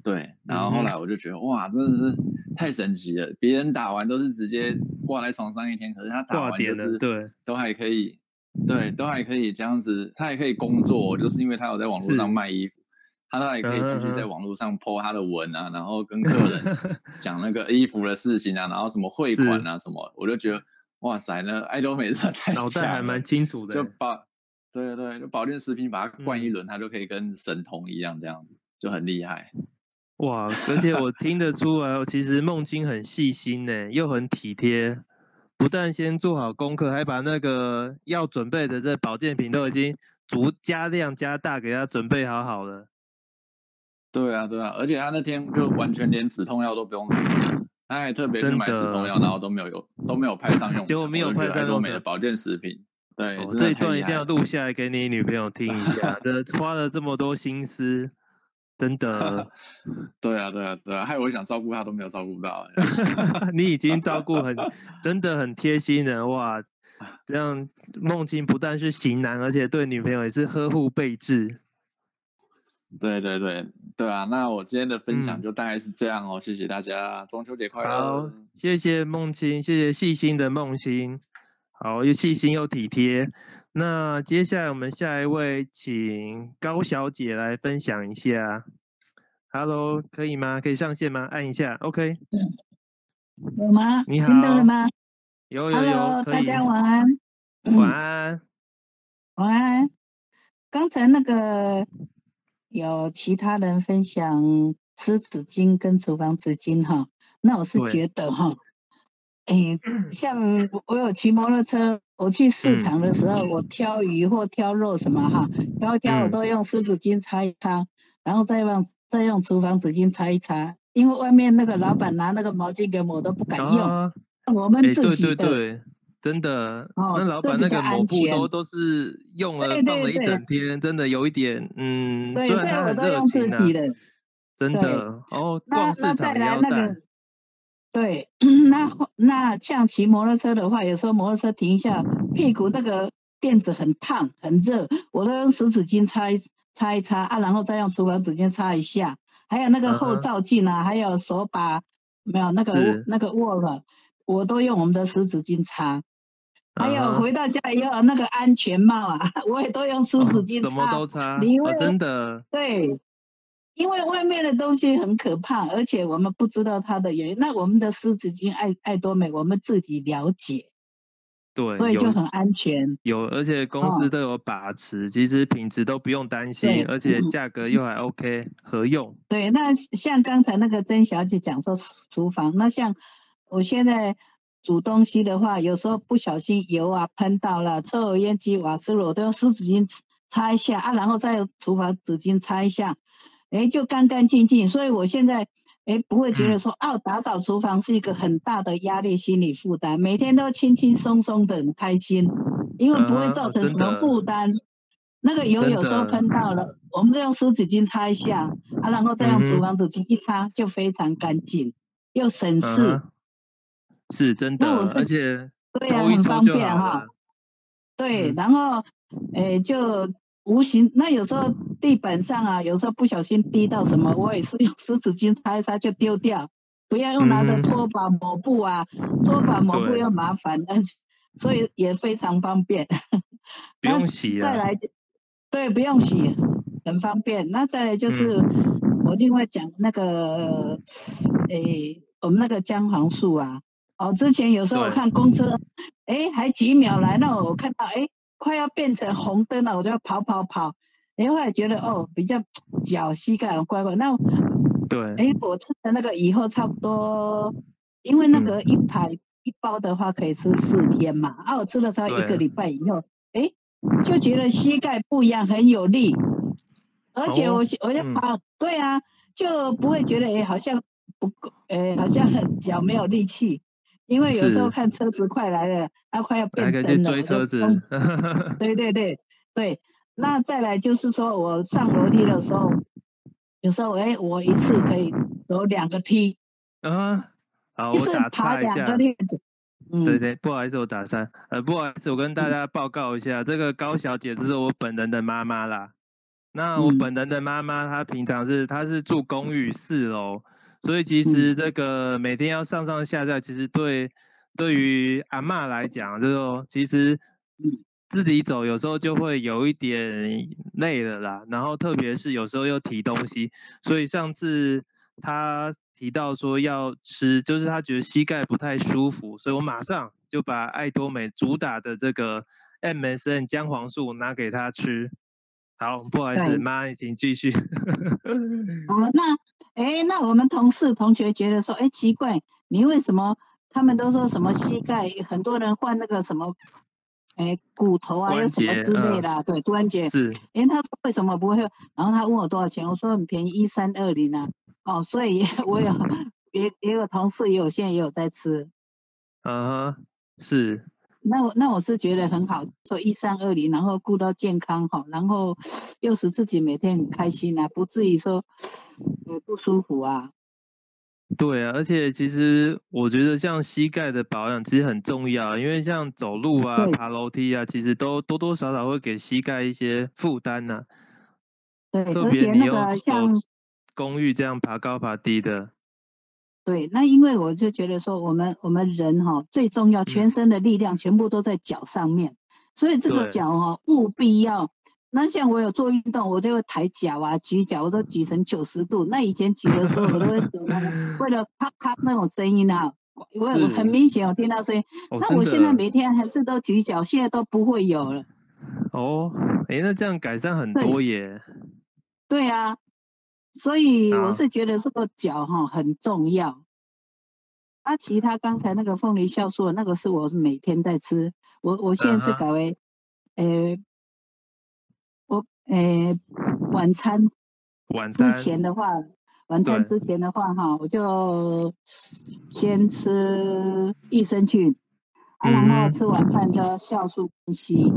对，然后后来我就觉得哇，真的是太神奇了！别人打完都是直接挂在床上一天，可是他打完就是对，都还可以，对，都还可以这样子，他还可以工作，就是因为他有在网络上卖衣服，他都还可以继续在网络上 po 他的文啊，然后跟客人讲那个衣服的事情啊，然后什么汇款啊什么，我就觉得哇塞，那爱多美真的太脑袋还蛮清楚的，就把对对对，就保健食品把它灌一轮，他就可以跟神童一样这样子，就很厉害。哇！而且我听得出来，其实梦清很细心呢，又很体贴，不但先做好功课，还把那个要准备的这保健品都已经足加量加大给他准备好好了。对啊，对啊，而且他那天就完全连止痛药都不用吃，他还特别去买止痛药，然后都没有有都没有派上用场。结果没有派上用场。爱多美的保健食品，对，哦、这一段一定要录下来给你女朋友听一下。这花了这么多心思。真的，对啊，对啊，对啊，害我想照顾他都没有照顾到。你已经照顾很，真的很贴心的哇！这样梦清不但是型男，而且对女朋友也是呵护备至。对对对对啊！那我今天的分享就大概是这样哦，嗯、谢谢大家，中秋节快乐！好，谢谢梦清，谢谢细心的梦清，好，又细心又体贴。那接下来我们下一位，请高小姐来分享一下。Hello，可以吗？可以上线吗？按一下，OK。有吗？你好，听到了吗？有有有，Hello, 大家晚安。晚安。晚安。刚才那个有其他人分享湿纸巾跟厨房纸巾哈，那我是觉得哈。哎，像我有骑摩托车，我去市场的时候，嗯、我挑鱼或挑肉什么哈，挑一挑我都用湿纸巾擦一擦，嗯、然后再用再用厨房纸巾擦一擦，因为外面那个老板拿那个毛巾给我，我都不敢用。啊、我们自己的，对对对，真的，哦、那老板那个抹布都都是用了放了一整天，真的有一点，嗯，对，所以我都用自己的，真的，哦，逛市场也要带。对，那那像骑摩托车的话，有时候摩托车停一下，屁股那个垫子很烫很热，我都用湿纸巾擦一擦一擦啊，然后再用厨房纸巾擦一下。还有那个后照镜啊，uh huh. 还有手把没有那个那个握了，我都用我们的湿纸巾擦。Uh. 还有回到家以后那个安全帽啊，我也都用湿纸巾擦，什么都擦，因为、哦、真的对。因为外面的东西很可怕，而且我们不知道它的原因。那我们的湿纸巾爱爱多美，我们自己了解，对，所以就很安全。有，而且公司都有把持，哦、其实品质都不用担心，而且价格又还 OK，、嗯、合用。对，那像刚才那个曾小姐讲说厨房，那像我现在煮东西的话，有时候不小心油啊喷到了，抽油烟机瓦斯炉，都用湿纸巾擦一下啊，然后再用厨房纸巾擦一下。哎，就干干净净，所以我现在哎不会觉得说，哦，打扫厨房是一个很大的压力、心理负担，每天都轻轻松松的，很开心，因为不会造成什么负担。啊、那个油有时候喷到了，我们就用湿纸巾擦一下，啊，然后再用厨房纸巾一擦，就非常干净，又省事。啊、是真的，而且对呀、啊，很方便哈。对，然后哎就。无形，那有时候地板上啊，有时候不小心滴到什么，我也是用湿纸巾擦一擦就丢掉，不要用拿的拖把抹布啊，嗯、拖把抹布又麻烦，对所以也非常方便。不用洗啊。再来，对，不用洗，很方便。那再来就是、嗯、我另外讲那个，诶、欸，我们那个姜黄素啊，哦，之前有时候我看公车，诶对、欸，还几秒来，那我看到，诶、欸。快要变成红灯了，我就要跑跑跑。然后来觉得哦，比较脚膝盖很怪怪。那对，哎，我吃的那个以后差不多因为那个一排一包的话可以吃四天嘛，啊，我吃了超一个礼拜以后，哎，就觉得膝盖不一样，很有力，而且我我就跑，对啊，就不会觉得哎好像不够，哎好像很脚没有力气，因为有时候看车子快来了，它快要变灯了，追车子，对对对对，那再来就是说我上楼梯的时候，有时候哎我一次可以走两个梯，啊。好，我打岔一下。嗯、对对，不好意思，我打岔。呃，不好意思，我跟大家报告一下，嗯、这个高小姐就是我本人的妈妈啦。那我本人的妈妈，她平常是她是住公寓四楼，所以其实这个每天要上上下下，其实对对于阿嬷来讲，就说其实自己走有时候就会有一点累了啦。然后特别是有时候又提东西，所以上次他。提到说要吃，就是他觉得膝盖不太舒服，所以我马上就把爱多美主打的这个 MSN 姜黄素拿给他吃。好，不好意思，妈，请继续。哦，那，哎，那我们同事同学觉得说，哎，奇怪，你为什么？他们都说什么膝盖，很多人换那个什么，哎，骨头啊，又什么之类的，呃、对，关节是。哎，他说为什么不会？然后他问我多少钱，我说很便宜，一三二零啊。哦，所以 我有也也有同事也有现在也有在吃，嗯、uh-huh, 是。那我那我是觉得很好，说一三二零，然后顾到健康哈，然后又使自己每天很开心啊，不至于说呃不舒服啊。对啊，而且其实我觉得像膝盖的保养其实很重要，因为像走路啊、爬楼梯啊，其实都多多少少会给膝盖一些负担呐、啊。对，而且那个像。公寓这样爬高爬低的，对，那因为我就觉得说，我们我们人哈最重要，全身的力量全部都在脚上面，嗯、所以这个脚哈务必要。那像我有做运动，我就会抬脚啊，举脚，我都举成九十度。那以前举的时候，我都会 为了咔咔那种声音啊，我很明显我听到声音。哦、那我现在每天还是都举脚，现在都不会有了。哦，哎，那这样改善很多耶。对，对啊。所以我是觉得这个脚哈很重要。啊，其他刚才那个凤梨酵素，那个是我每天在吃。我我现在是改为，呃、欸，我呃、欸、晚餐晚餐之前的话，晚餐之前的话哈，我就先吃益生菌，啊，然后吃晚饭就要酵素分析。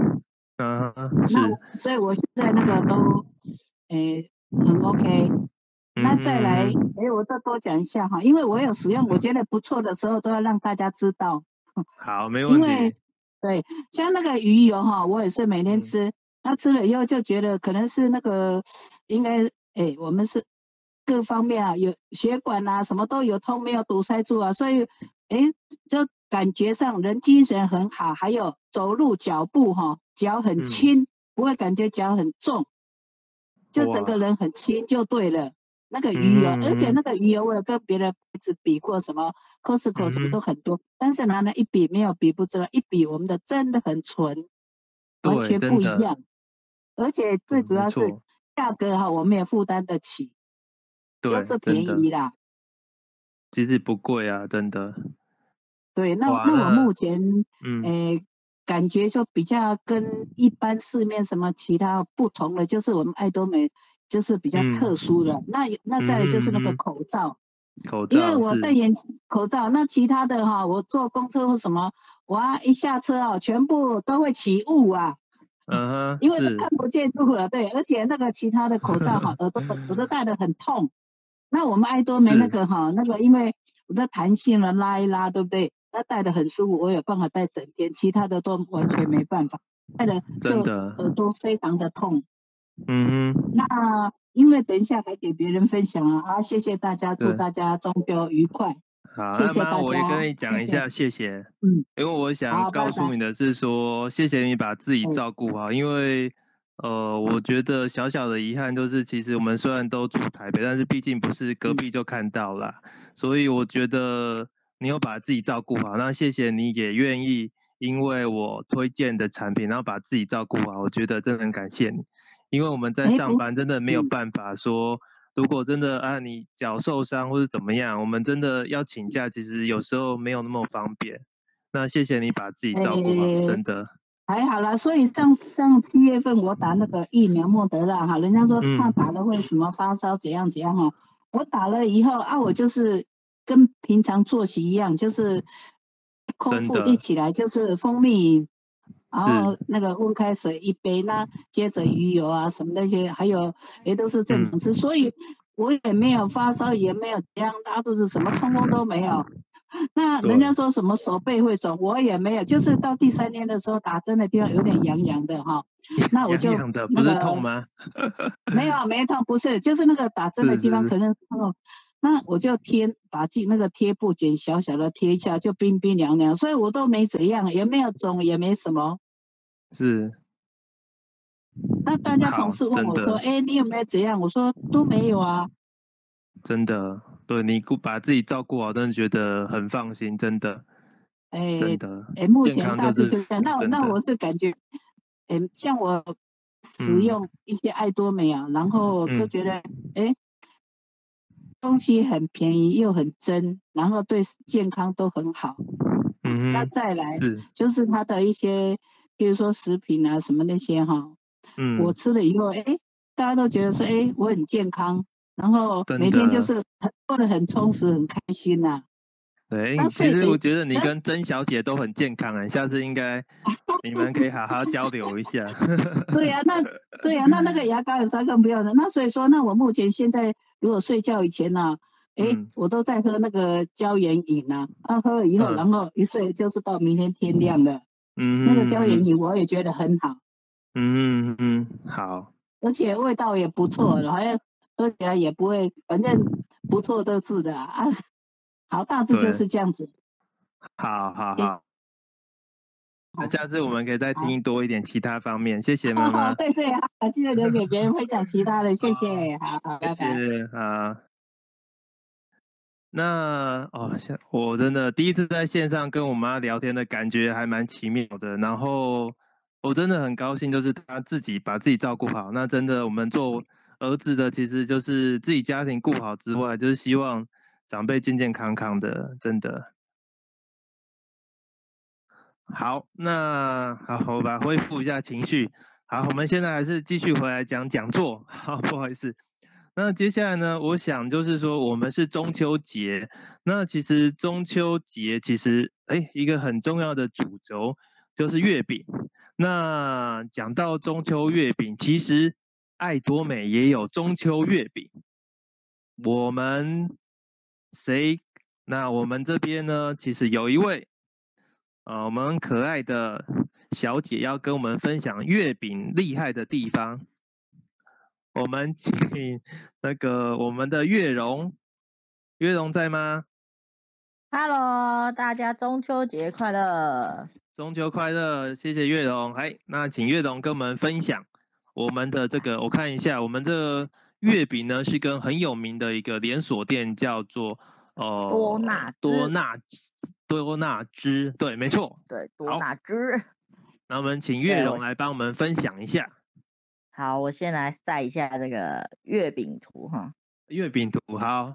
嗯，那所以我现在那个都，诶、欸。很 OK，那再来，哎、我再多讲一下哈，因为我有使用，我觉得不错的时候，都要让大家知道。好，没问题。因为对，像那个鱼油哈，我也是每天吃，那、嗯、吃了以后就觉得可能是那个，应该，哎、欸，我们是各方面啊，有血管啊，什么都有通，没有堵塞住啊，所以，哎、欸，就感觉上人精神很好，还有走路脚步哈，脚很轻、嗯，不会感觉脚很重。就整个人很轻就对了，那个鱼油、嗯，而且那个鱼油我有跟别的牌子比过，什么 Costco 什么都很多，嗯、但是拿来一比没有比不出来，一比我们的真的很纯，完全不一样，而且最主要是价格哈，我们也负担得起，对，都是便宜啦，其实不贵啊，真的。对，那那我目前，嗯，诶。感觉就比较跟一般市面什么其他不同的，就是我们爱多美就是比较特殊的。嗯、那那再来就是那个口罩，口罩，因为我戴眼口罩，那其他的哈，我坐公车或什么，哇，一下车啊，全部都会起雾啊。嗯哼，因为都看不见路了，对，而且那个其他的口罩哈，耳朵耳朵戴的很痛。那我们爱多美那个哈，那个因为我的弹性了拉一拉，对不对？他戴的很舒服，我有办法戴整天，其他的都完全没办法，戴的就耳朵非常的痛。嗯哼。那因为等一下还给别人分享啊，啊，谢谢大家，祝大家中秋愉快。好，谢谢。那我也跟你讲一下，谢谢。谢谢嗯。因为我想告诉你的是说，谢谢你把自己照顾好，因为呃，我觉得小小的遗憾就是，其实我们虽然都住台北，但是毕竟不是隔壁就看到了，所以我觉得。你有把自己照顾好，那谢谢你也愿意因为我推荐的产品，然后把自己照顾好，我觉得真的很感谢你，因为我们在上班真的没有办法说，如果真的啊，你脚受伤或者怎么样，我们真的要请假，其实有时候没有那么方便。那谢谢你把自己照顾好，欸、真的。还好啦，所以上上七月份我打那个疫苗莫德纳哈，人家说怕打了会什么发烧怎样怎样哈，嗯、我打了以后啊，我就是跟平常作息一样，就是空腹一起来就是蜂蜜。然后那个温开水一杯，那接着鱼油啊什么那些，还有也都是正常吃，嗯、所以我也没有发烧，也没有这样拉肚子，什么通通都没有。那人家说什么手背会肿，我也没有，就是到第三天的时候打针的地方有点痒痒的哈。那我就痒痒的不是痛吗？没有没痛，不是，就是那个打针的地方可能痛。那我就贴把进那个贴布剪小小的贴一下，就冰冰凉凉，所以我都没怎样，也没有肿，也没什么。是。那大家同事问我说：“哎、欸，你有没有怎样？”我说：“都没有啊。”真的，对你把自己照顾好，真的觉得很放心，真的。哎、欸，真的。哎、欸，目前大致就这样。那那我是感觉，哎、欸，像我使用一些爱多美啊，嗯、然后都觉得，哎、嗯。欸东西很便宜又很真，然后对健康都很好。嗯哼，那再来是就是它的一些，比如说食品啊什么那些哈，嗯，我吃了以后，哎，大家都觉得说，哎，我很健康，然后每天就是很过得很充实，很开心呐、啊。对，其实我觉得你跟曾小姐都很健康啊，下次应该 你们可以好好交流一下。对呀、啊，那对呀、啊，那那个牙膏有啥更不要的？那所以说，那我目前现在如果睡觉以前呢、啊，哎，嗯、我都在喝那个胶原饮呐，啊，喝了以后，嗯、然后一睡就是到明天天亮了。嗯，那个胶原饮我也觉得很好。嗯嗯嗯，好。而且味道也不错，好像喝起来也不会，反正不错都是的啊。好，大致就是这样子。好好好，那下次我们可以再听多一点其他方面。谢谢 妈妈。对对啊，记得留给别人分享其他的。谢谢，好好，拜拜。谢谢啊。那哦，我真的第一次在线上跟我妈聊天的感觉还蛮奇妙的。然后我真的很高兴，就是她自己把自己照顾好。那真的，我们做儿子的，其实就是自己家庭顾好之外，就是希望。长辈健健康康的，真的好。那好，我吧，恢复一下情绪。好，我们现在还是继续回来讲讲座。好，不好意思。那接下来呢，我想就是说，我们是中秋节。那其实中秋节其实，哎，一个很重要的主轴就是月饼。那讲到中秋月饼，其实爱多美也有中秋月饼。我们。谁？那我们这边呢？其实有一位，呃，我们可爱的小姐要跟我们分享月饼厉害的地方。我们请那个我们的月荣，月荣在吗？Hello，大家中秋节快乐！中秋快乐，谢谢月荣。哎，那请月荣跟我们分享我们的这个，我看一下我们这。月饼呢是跟很有名的一个连锁店，叫做呃多纳多纳多纳兹，对，没错，对，多纳兹。那我们请月荣来帮我们分享一下。好，我先来晒一下这个月饼图哈。月饼图好。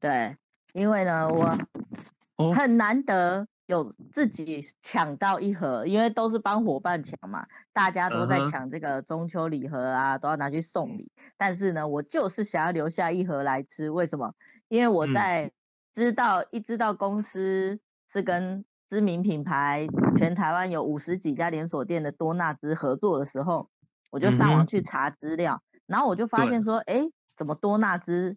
对，因为呢，我很难得。有自己抢到一盒，因为都是帮伙伴抢嘛，大家都在抢这个中秋礼盒啊，都要拿去送礼。但是呢，我就是想要留下一盒来吃，为什么？因为我在知道、嗯、一知道公司是跟知名品牌，全台湾有五十几家连锁店的多纳兹合作的时候，我就上网去查资料，嗯、然后我就发现说，哎对，怎么多纳兹？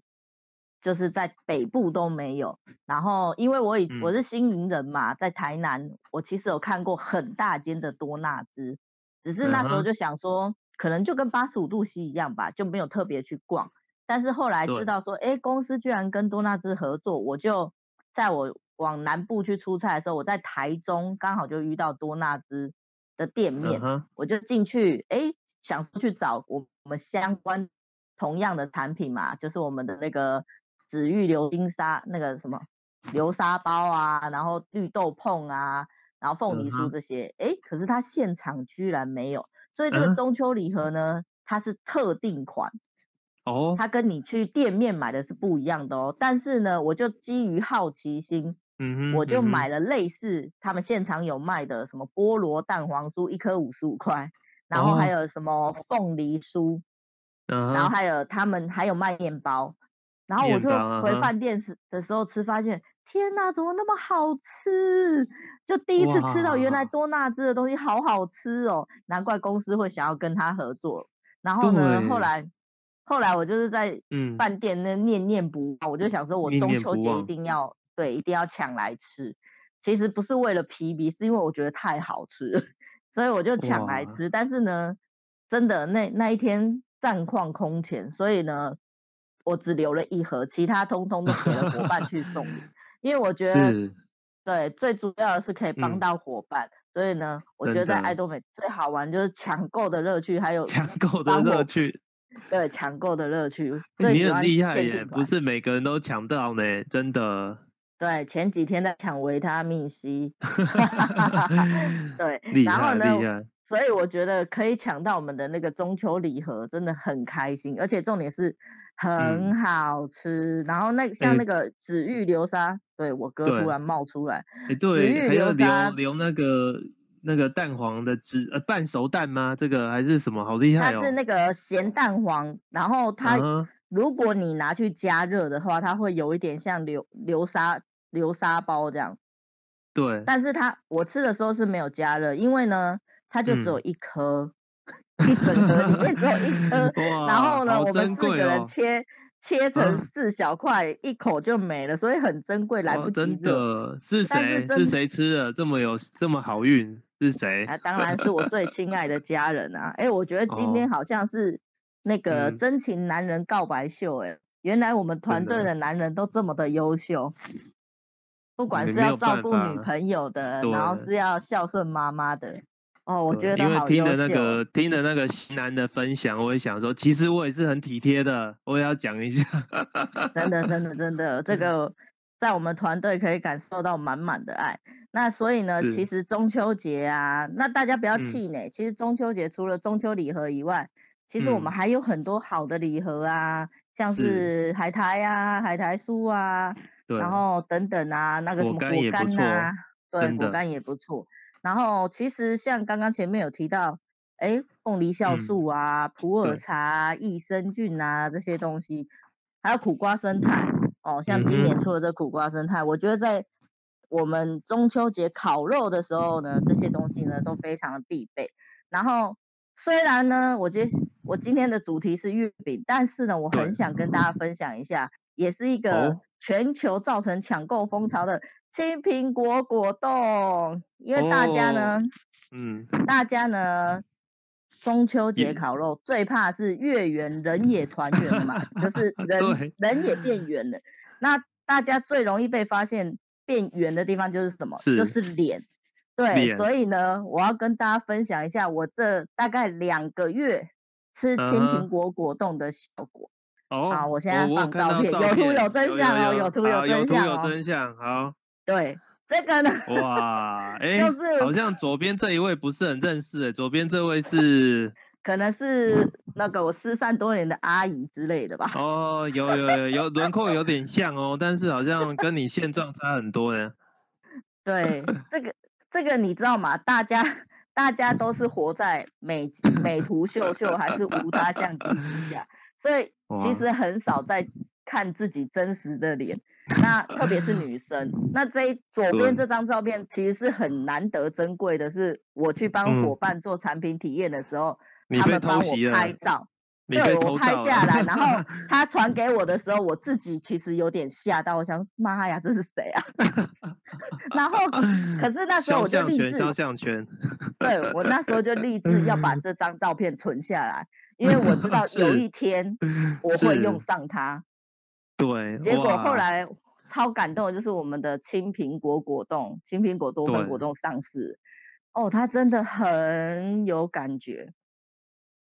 就是在北部都没有，然后因为我以我是新营人嘛，在台南，我其实有看过很大间的多纳兹，只是那时候就想说，可能就跟八十五度 C 一样吧，就没有特别去逛。但是后来知道说，哎，公司居然跟多纳兹合作，我就在我往南部去出差的时候，我在台中刚好就遇到多纳兹的店面，我就进去，哎，想说去找我们相关同样的产品嘛，就是我们的那个。紫玉流金沙那个什么流沙包啊，然后绿豆碰啊，然后凤梨酥这些，哎、uh huh.，可是它现场居然没有，所以这个中秋礼盒呢，uh. 它是特定款，哦，它跟你去店面买的是不一样的哦。但是呢，我就基于好奇心，嗯哼，我就买了类似他们现场有卖的什么菠萝蛋黄酥，一颗五十五块，然后还有什么凤梨酥，哦、然后还有他们还有卖面包，然后我就回饭店时的时候吃，发现天哪，怎么那么好吃？就第一次吃到原来多纳兹的东西好好吃哦，难怪公司会想要跟他合作。然后呢，后来。后来我就是在饭店那念念不忘，嗯、我就想说，我中秋节一定要对，一定要抢来吃。其实不是为了 PB，是因为我觉得太好吃，所以我就抢来吃。但是呢，真的那那一天战况空前，所以呢，我只留了一盒，其他通通都给了伙伴去送礼。因为我觉得，对，最主要的是可以帮到伙伴。嗯、所以呢，我觉得在爱多美最好玩就是抢购的乐趣，还有抢购的乐趣。对，抢购的乐趣，你很厉害耶！不是每个人都抢到呢，真的。对，前几天在抢维他命 C，对，然后呢，所以我觉得可以抢到我们的那个中秋礼盒，真的很开心，而且重点是很好吃。嗯、然后那像那个紫玉流沙，欸、对我哥突然冒出来，欸、对，紫玉流沙留那个。那个蛋黄的汁呃，半熟蛋吗？这个还是什么？好厉害哦！它是那个咸蛋黄，然后它、uh huh. 如果你拿去加热的话，它会有一点像流流沙流沙包这样。对。但是它我吃的时候是没有加热，因为呢，它就只有一颗，嗯、一整盒里面只有一颗。哇然后呢，哦、我们四个人切。切成四小块，啊、一口就没了，所以很珍贵，来不及。真的是谁？是谁吃的？这么有这么好运？是谁？啊，当然是我最亲爱的家人啊！哎、欸，我觉得今天好像是那个真情男人告白秀、欸，哎、嗯，原来我们团队的男人都这么的优秀，不管是要照顾女朋友的，然后是要孝顺妈妈的。哦，我觉得因为听的那个听的那个型男的分享，我也想说，其实我也是很体贴的，我也要讲一下。真的，真的，真的，这个在我们团队可以感受到满满的爱。那所以呢，其实中秋节啊，那大家不要气馁。嗯、其实中秋节除了中秋礼盒以外，其实我们还有很多好的礼盒啊，嗯、像是海苔啊、海苔酥啊，然后等等啊，那个什么果干啊，对，果干也不错。然后其实像刚刚前面有提到，哎，凤梨酵素啊、嗯、普洱茶、益生菌啊这些东西，还有苦瓜生态哦，像今年出的这苦瓜生态，嗯、我觉得在我们中秋节烤肉的时候呢，这些东西呢都非常的必备。然后虽然呢，我今我今天的主题是月饼，但是呢，我很想跟大家分享一下，也是一个全球造成抢购风潮的。青苹果果冻，因为大家呢，哦、嗯，大家呢，中秋节烤肉最怕是月圆人也 团圆嘛，就是人人也变圆了。那大家最容易被发现变圆的地方就是什么？是就是脸。对，所以呢，我要跟大家分享一下我这大概两个月吃青苹果果冻的效果。哦，好，我现在放照片，有图有真相哦，有图有真相，有图有真相，好。对这个呢，哇，哎，就是好像左边这一位不是很认识哎，左边这位是，可能是那个我失散多年的阿姨之类的吧。哦，有有有有轮廓有点像哦，但是好像跟你现状差很多呢。对，这个这个你知道吗？大家大家都是活在美美图秀秀还是无他相机之下，所以其实很少在看自己真实的脸。那特别是女生，那这一左边这张照片其实是很难得珍贵的，是我去帮伙伴做产品体验的时候，嗯、他们帮我拍照，对，我拍下来，然后他。传给我的时候，我自己其实有点吓到，我想妈呀，这是谁啊？然后可是那时候我就立志，肖像权，对，我那时候就立。志要把这张照片存下来，因为我知道 有一天我会用上它。对，结果后来超感动的就是我们的青苹果果冻，青苹果多酚果冻上市，哦，它真的很有感觉，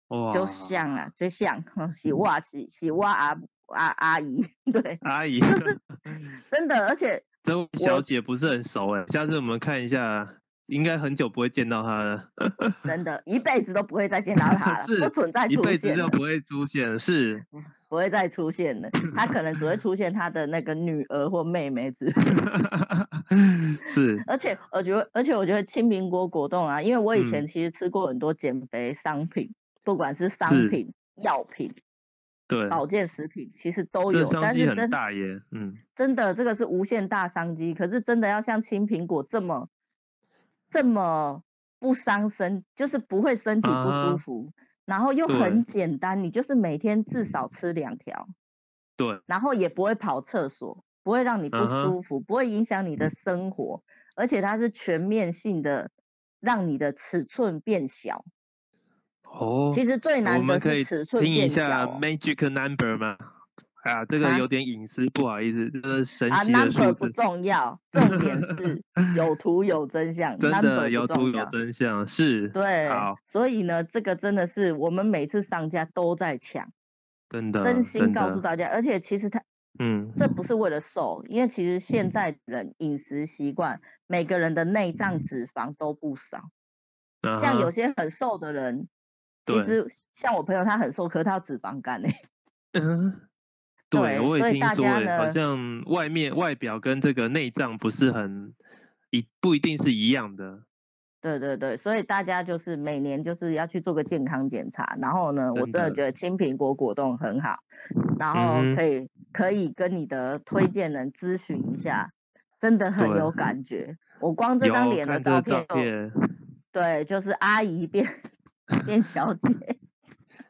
哇，就像啊，就像洗袜洗洗袜阿阿阿姨，对，阿姨，就是真的，而且这位小姐不是很熟哎，下次我们看一下应该很久不会见到他了。真的，一辈子都不会再见到他了，是不存在出现，一辈子都不会出现，是不会再出现了。他可能只会出现他的那个女儿或妹妹之 是，而且我觉得，而且我觉得青苹果果冻啊，因为我以前其实吃过很多减肥商品，嗯、不管是商品、药品。对，保健食品其实都有，商机很大耶，嗯，真的这个是无限大商机。可是真的要像青苹果这么这么不伤身，就是不会身体不舒服，啊、然后又很简单，你就是每天至少吃两条，对，然后也不会跑厕所，不会让你不舒服，啊、不会影响你的生活，而且它是全面性的，让你的尺寸变小。哦，其实最难的是尺寸变小。听一下 magic number 吗？啊，这个有点隐私，不好意思，这个神奇的数字。啊不重要，重点是有图有真相。真的有图有真相，是。对，好。所以呢，这个真的是我们每次上架都在抢，真的，真心告诉大家。而且其实他，嗯，这不是为了瘦，因为其实现在人饮食习惯，每个人的内脏脂肪都不少。像有些很瘦的人。其实像我朋友，他很瘦，可是他有脂肪肝诶。嗯，对，对我也听说诶，好像外面外表跟这个内脏不是很一不一定是一样的。对对对，所以大家就是每年就是要去做个健康检查。然后呢，真我真的觉得青苹果果冻很好，然后可以、嗯、可以跟你的推荐人咨询一下，真的很有感觉。我光这张脸的照片，照片对，就是阿姨变。变小姐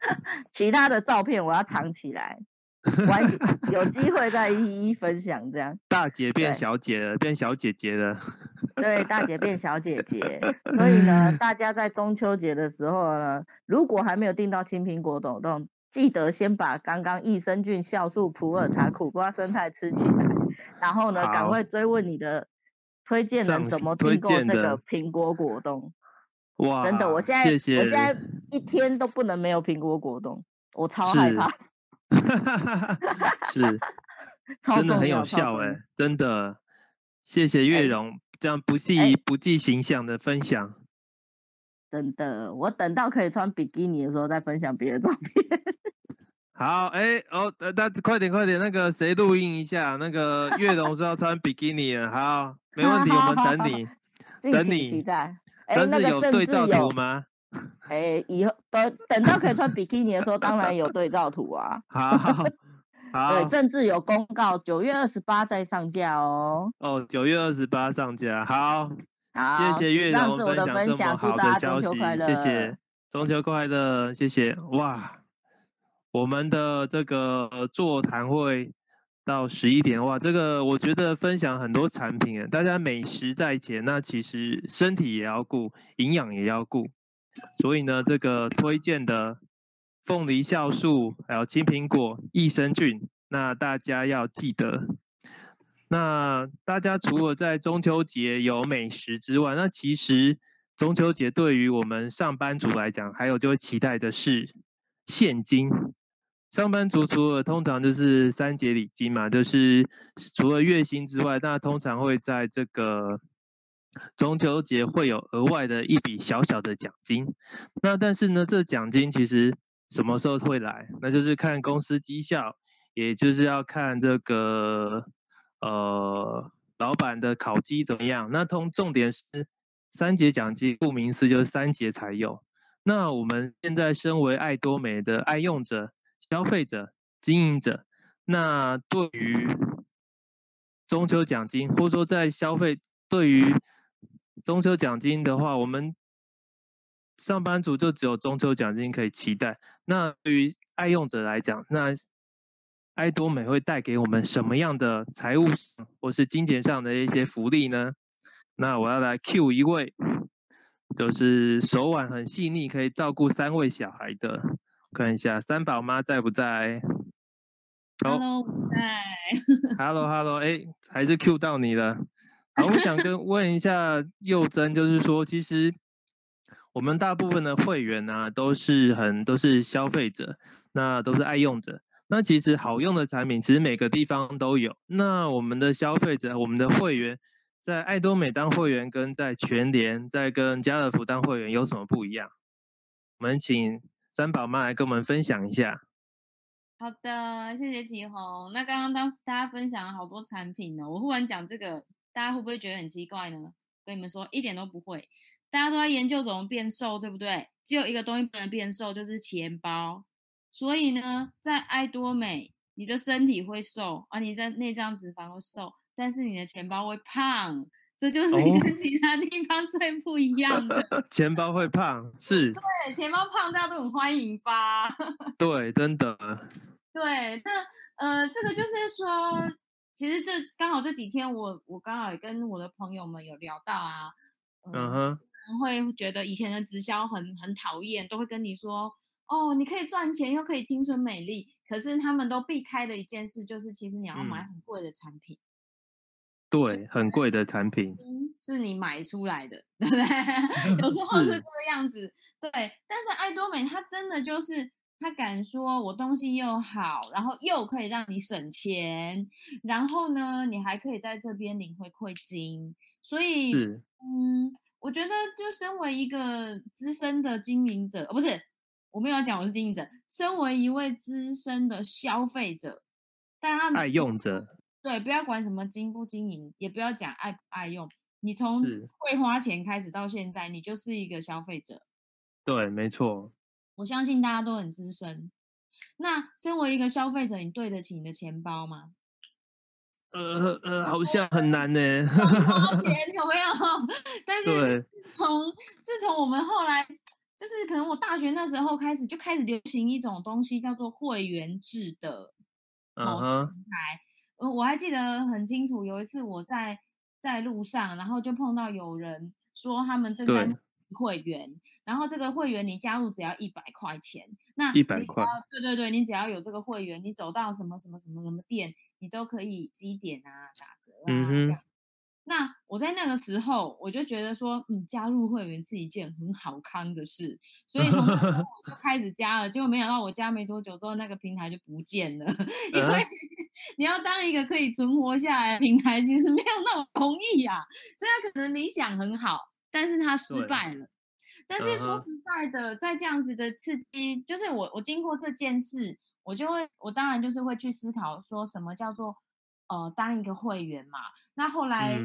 其他的照片我要藏起来，我 有机会再一一分享。这样，大姐变小姐了，变小姐姐了。对，大姐变小姐姐。所以呢，大家在中秋节的时候呢，如果还没有订到青苹果冻冻，记得先把刚刚益生菌、酵素、普洱茶、苦瓜生态吃起来，然后呢，赶快追问你的推荐人怎么订购这个苹果果冻。哇，真的，我现在我现在一天都不能没有苹果果冻，我超害怕。是，是真的很有效哎、欸，真的，谢谢月荣、欸、这样不计、欸、不计形象的分享。真的，我等到可以穿比基尼的时候再分享别的照片。好，哎、欸、哦，大家快点快点，那个谁录音一下，那个月容说要穿比基尼了，好，没问题，我们等你，等你。期待。哎，那个有对照图吗？哎，以后等等到可以穿比基尼的时候，当然有对照图啊。好，好，对，政治有公告，九月二十八再上架哦。哦，九月二十八上架，好，好，谢谢月容分享这么好的消息，谢谢，中秋快乐，谢谢，哇，我们的这个座谈会。到十一点哇，这个我觉得分享很多产品，大家美食在前，那其实身体也要顾，营养也要顾，所以呢，这个推荐的凤梨酵素还有青苹果益生菌，那大家要记得。那大家除了在中秋节有美食之外，那其实中秋节对于我们上班族来讲，还有就会期待的是现金。上班族除了通常就是三节礼金嘛，就是除了月薪之外，那通常会在这个中秋节会有额外的一笔小小的奖金。那但是呢，这奖金其实什么时候会来？那就是看公司绩效，也就是要看这个呃老板的考绩怎么样。那通重点是三节奖金，顾名思义就是三节才有。那我们现在身为爱多美的爱用者。消费者、经营者，那对于中秋奖金，或者说在消费对于中秋奖金的话，我们上班族就只有中秋奖金可以期待。那对于爱用者来讲，那爱多美会带给我们什么样的财务或是金钱上的一些福利呢？那我要来 cue 一位，就是手腕很细腻，可以照顾三位小孩的。看一下三宝妈在不在？Hello，在。Hello，Hello，哎，还是 Q 到你了。好，我想跟问一下幼珍，就是说，其实我们大部分的会员呢、啊，都是很都是消费者，那都是爱用者。那其实好用的产品，其实每个地方都有。那我们的消费者，我们的会员，在爱多美当会员跟在全联、在跟家乐福当会员有什么不一样？我们请三宝妈来跟我们分享一下。好的，谢谢启宏。那刚刚当大家分享了好多产品呢，我忽然讲这个，大家会不会觉得很奇怪呢？跟你们说，一点都不会。大家都在研究怎么变瘦，对不对？只有一个东西不能变瘦，就是钱包。所以呢，在爱多美，你的身体会瘦啊，你在内脏脂肪会瘦。但是你的钱包会胖，这就是 跟其他地方最不一样的。哦、钱包会胖，是。对，钱包胖大家都很欢迎吧？对，真的。对，那呃，这个就是说，其实这刚好这几天我我刚好也跟我的朋友们有聊到啊，呃、嗯哼，会觉得以前的直销很很讨厌，都会跟你说，哦，你可以赚钱又可以青春美丽，可是他们都避开的一件事就是，其实你要买很贵的产品。嗯对，很贵的产品是你买出来的，对不对？有时候是这个样子，对。但是爱多美它真的就是，它敢说我东西又好，然后又可以让你省钱，然后呢，你还可以在这边领回馈金。所以，嗯，我觉得就身为一个资深的经营者，哦，不是，我没有讲我是经营者，身为一位资深的消费者，但他爱用者。对，不要管什么经不经营，也不要讲爱不爱用，你从会花钱开始到现在，你就是一个消费者。对，没错。我相信大家都很资深。那身为一个消费者，你对得起你的钱包吗？呃呃，好像很难呢。花钱有没有？但是从自从我们后来，就是可能我大学那时候开始，就开始流行一种东西，叫做会员制的某平台。Uh-huh. 呃，我还记得很清楚，有一次我在在路上，然后就碰到有人说他们正在会员，然后这个会员你加入只要一百块钱，那一百块，对对对，你只要有这个会员，你走到什么什么什么什么店，你都可以积点啊、打折啊、嗯、这样。那我在那个时候，我就觉得说，嗯，加入会员是一件很好康的事，所以从那时候我就开始加了。结果没想到我加没多久之后，那个平台就不见了，因为 你要当一个可以存活下来的平台，其实没有那么容易啊。虽然可能理想很好，但是他失败了。但是说实在的，在这样子的刺激，就是我我经过这件事，我就会，我当然就是会去思考，说什么叫做。呃，当一个会员嘛，那后来，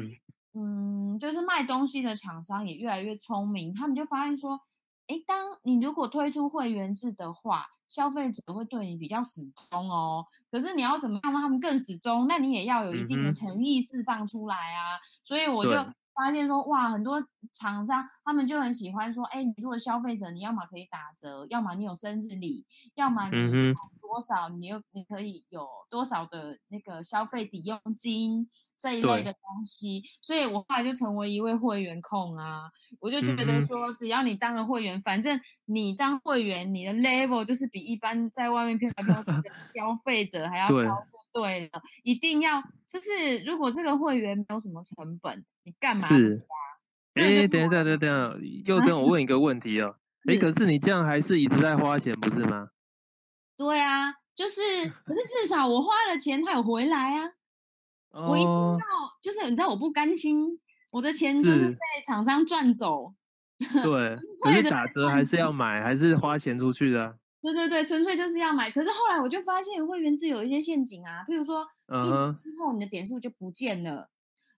嗯，嗯，就是卖东西的厂商也越来越聪明，他们就发现说，哎，当你如果推出会员制的话，消费者会对你比较死忠哦。可是你要怎么样让他们更死忠？那你也要有一定的诚意释放出来啊。嗯、所以我就发现说，哇，很多厂商他们就很喜欢说，哎，你作为消费者，你要么可以打折，要么你有生日礼，要么你。嗯多少你又你可以有多少的那个消费抵用金这一类的东西，所以我后来就成为一位会员控啊，我就觉得说，只要你当了会员，嗯、反正你当会员，你的 level 就是比一般在外面飘来飘去的 消费者还要高，就对了，一定要就是如果这个会员没有什么成本，你干嘛？是，哎、欸，等一下，等一下，又等我问一个问题哦，哎、欸，可是。你这样还是一直在花钱，不是吗？对啊，就是，可是至少我花了钱，他有回来啊。Oh, 我一定要，就是你知道，我不甘心，我的钱就是被厂商赚走。对，只是打折还是要买，还是花钱出去的。对对对，纯粹就是要买。可是后来我就发现会员制有一些陷阱啊，譬如说，uh 年之后你的点数就不见了，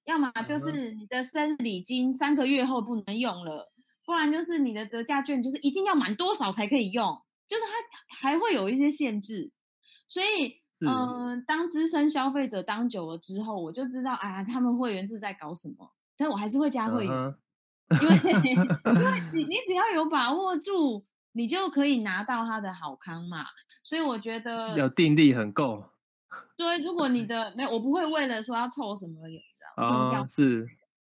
要么就是你的生日礼金三个月后不能用了，不然就是你的折价券就是一定要满多少才可以用。就是它还会有一些限制，所以，嗯、呃，当资深消费者当久了之后，我就知道，哎呀，他们会员是在搞什么，但我还是会加会员，uh -huh. 因为 因为 你你只要有把握住，你就可以拿到他的好康嘛。所以我觉得有定力很够。对，如果你的没有，我不会为了说要凑什么，你知道吗？Uh -huh. 是。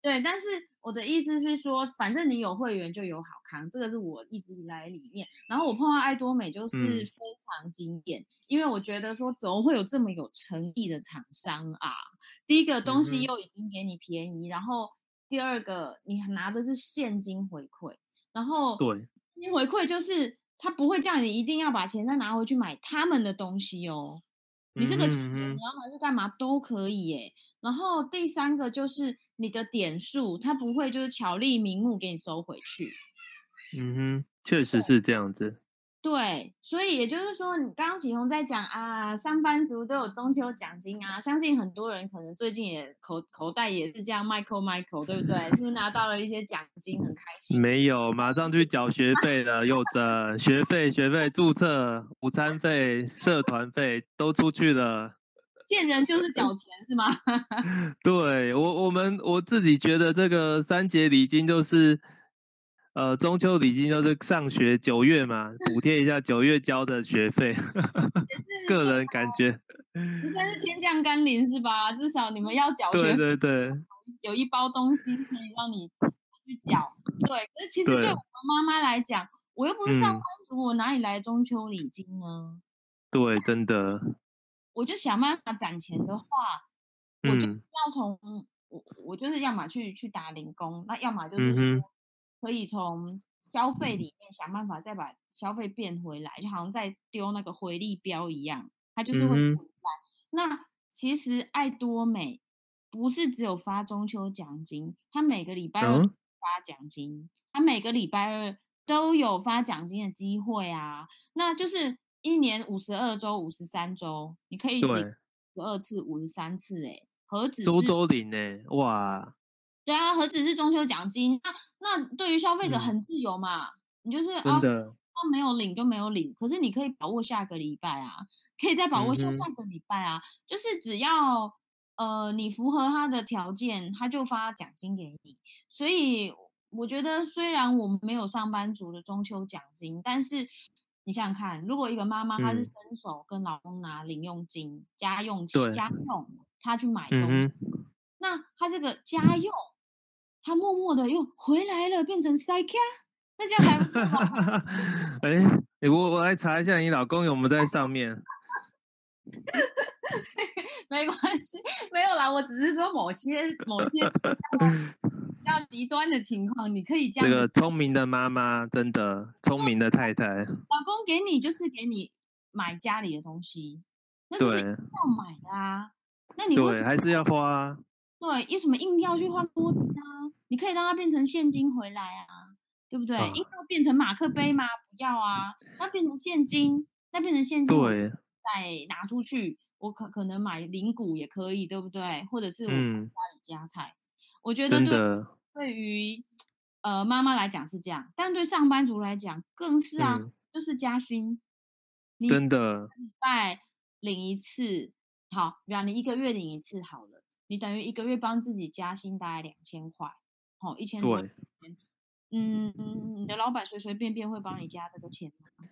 对，但是我的意思是说，反正你有会员就有好康，这个是我一直以来的理念。然后我碰到爱多美就是非常惊艳，嗯，因为我觉得说怎么会有这么有诚意的厂商啊？第一个东西又已经给你便宜，嗯，然后第二个你拿的是现金回馈，然后对，现金回馈就是他不会叫你一定要把钱再拿回去买他们的东西哦。你这个钱你要拿去干嘛都可以耶。然后第三个就是你的点数，他不会就是巧立名目给你收回去。嗯哼，确实是这样子。对，所以也就是说，你刚刚启宏在讲啊，上班族都有中秋奖金啊，相信很多人可能最近也口口袋也是这样，Michael Michael，对不对？是不是拿到了一些奖金，很开心？没有，马上去缴学费了，又挣学费、学费、注册、午餐费、社团费都出去了。见人就是缴钱是吗？对我，我们我自己觉得这个三节礼金就是。呃，中秋礼金就是上学九月嘛，补贴一下九月交的学费。个人感觉，应该是天降甘霖是吧？至少你们要缴学费，对对对，有一包东西可以让你去缴。对，可是其实对我们妈妈来讲，我又不是上班族，嗯，我哪里来中秋礼金呢？对，真的。我就想办法攒钱的话，我就要从我我就是要么去去打零工，那要么就是说。嗯可以从消费里面想办法再把消费变回来，就好像在丢那个回力镖一样，它就是会回来。那其实爱多美不是只有发中秋奖金，它每个礼拜二发奖金，它每个礼拜二都有发奖金的机会啊。那就是一年五十二周、五十三周，你可以领十二次、五十三次，哎，何止周周领呢？哇！对啊，何止是中秋奖金？那那对于消费者很自由嘛，嗯、你就是啊，他没有领就没有领，可是你可以把握下个礼拜啊，可以再把握下下个礼拜啊，嗯、就是只要呃你符合他的条件，他就发奖金给你。所以我觉得，虽然我们没有上班族的中秋奖金，但是你想想看，如果一个妈妈她是伸手跟老公拿零用金、嗯、家用家用，她去买东西。嗯那她这个家用，她默默的又回来了，变成塞卡，那这样还不好？哎、欸，我我来查一下，你老公有没有在上面？没关系，没有啦，我只是说某些某些比较极端的情况，你可以这样。这个聪明的妈妈，真的聪明的太太。老公给你就是给你买家里的东西，那是要买的啊。那你对还是要花？对，为什么硬要去换多金啊？你可以让它变成现金回来啊，对不对？啊、硬要变成马克杯吗？不要啊，那变成现金，那变成现金，对，再拿出去，我可可能买零股也可以，对不对？或者是我家里加菜，嗯、我觉得对对于呃妈妈来讲是这样，但对上班族来讲更是啊，嗯、就是加薪，真的，礼拜领一次，好，比方你一个月领一次好了。你等于一个月帮自己加薪大概两千块，好，一千多。嗯嗯，你的老板随随便便会帮你加这个钱吗？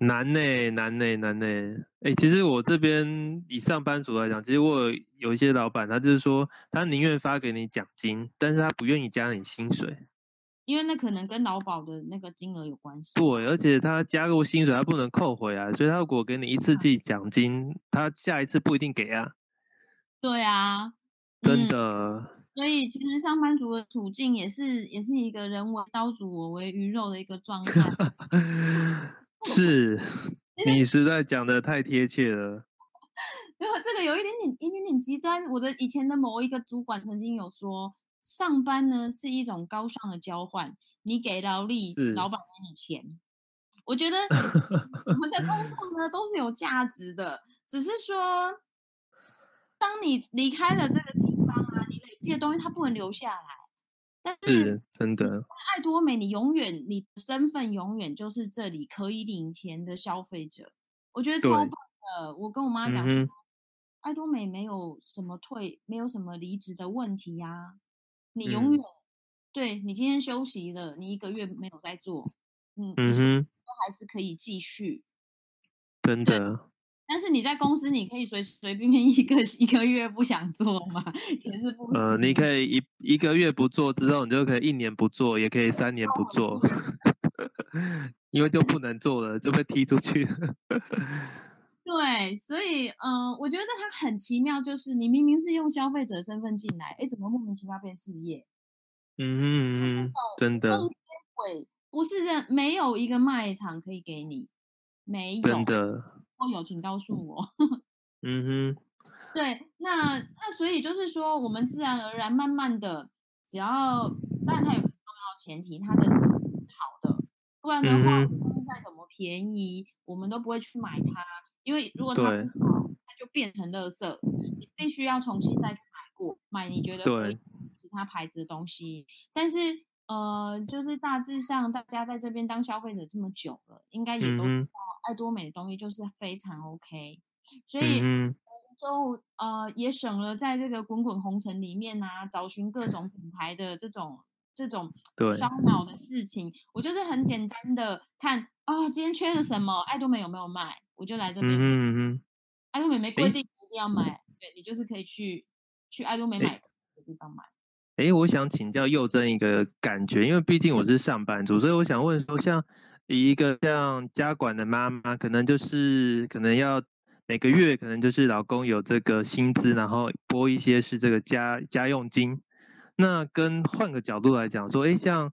难呢、欸，难呢、欸，难呢、欸。哎、欸，其实我这边以上班族来讲，其实我有，有一些老板，他就是说，他宁愿发给你奖金，但是他不愿意加你薪水，因为那可能跟劳保的那个金额有关系。对，而且他加入薪水，他不能扣回来，所以他如果给你一次性奖金，他下一次不一定给啊。对啊，真的、嗯。所以其实上班族的处境也是也是一个人为刀俎我为鱼肉的一个状态。是，你实在讲的太贴切了。没有这个有一点点一点点极端。我的以前的某一个主管曾经有说，上班呢是一种高尚的交换，你给劳力，老板给你钱。我觉得 我们的工作呢都是有价值的，只是说。当你离开了这个地方啊，你累积的东西它不能留下来。但是，是真的，爱多美，你永远你的身份永远就是这里可以领钱的消费者。我觉得超棒的。我跟我妈讲说，嗯、爱多美没有什么退，没有什么离职的问题呀、啊。你永远、嗯、对你今天休息了，你一个月没有在做，嗯嗯哼，都还是可以继续。真的。但是你在公司，你可以随随便便一个一个月不想做吗？也是不。呃，你可以一一个月不做之后，你就可以一年不做，也可以三年不做，因为就不能做了，就被踢出去了。对，所以嗯、呃，我觉得它很奇妙，就是你明明是用消费者身份进来，哎，怎么莫名其妙变事业？嗯嗯嗯，真的。会不是任没有一个卖场可以给你，没有。真的。有请告诉我。嗯哼，对，那那所以就是说，我们自然而然慢慢的，只要当然它有个重要前提，它的好的，不然的话，东西再怎么便宜，我们都不会去买它，因为如果它不好，它就变成垃圾，你必须要重新再去买过，买你觉得可以其他牌子的东西，但是。呃，就是大致上，大家在这边当消费者这么久了，应该也都知道爱多美的东西就是非常 OK，所以就呃也省了在这个滚滚红尘里面啊，找寻各种品牌的这种这种烧脑的事情。我就是很简单的看啊，今天缺了什么，爱多美有没有卖，我就来这边。嗯嗯，爱多美没规定一定要买，对，你就是可以去去爱多美买的地方买。哎，我想请教佑真一个感觉，因为毕竟我是上班族，所以我想问说，像以一个像家管的妈妈，可能就是可能要每个月可能就是老公有这个薪资，然后拨一些是这个家家用金。那跟换个角度来讲说，哎，像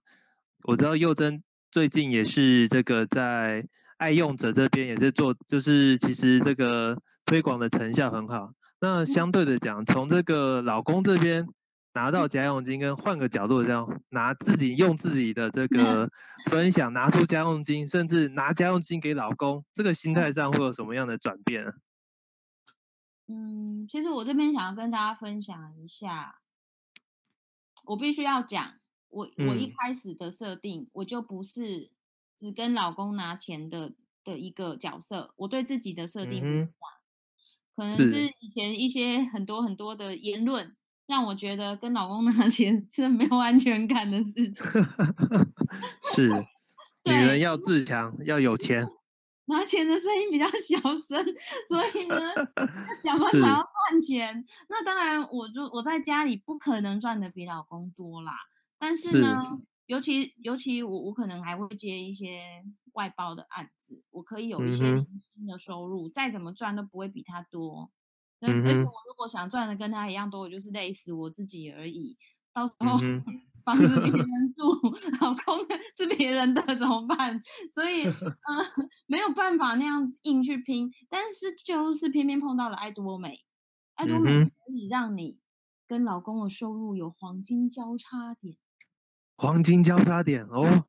我知道柚珍最近也是这个在爱用者这边也是做，就是其实这个推广的成效很好。那相对的讲，从这个老公这边。拿到家用金，跟换个角度这样拿自己用自己的这个分享，拿出家用金，甚至拿家用金给老公，这个心态上会有什么样的转变？嗯，其实我这边想要跟大家分享一下，我必须要讲，我我一开始的设定，我就不是只跟老公拿钱的的一个角色，我对自己的设定不一样，可能是。以前一些很多很多的言论。让我觉得跟老公拿 钱是没有安全感的事情。是，女人要自强，要有钱。拿钱的声音比较小声，所以呢，要想 办法要赚钱。那当然，我就我在家里不可能赚的比老公多啦。但是呢，是尤其尤其我我可能还会接一些外包的案子，我可以有一些零星的收入，嗯、再怎么赚都不会比他多。而且我如果想赚的跟他一样多，我就是累死我自己而已。到时候 房子别人 住，老公 是别人的怎么办？所以呃没有办法那样子硬去拼。但是就是偏偏碰到了爱多美，爱多美可以让你跟老公的收入有黄金交叉点。黄金交叉点哦，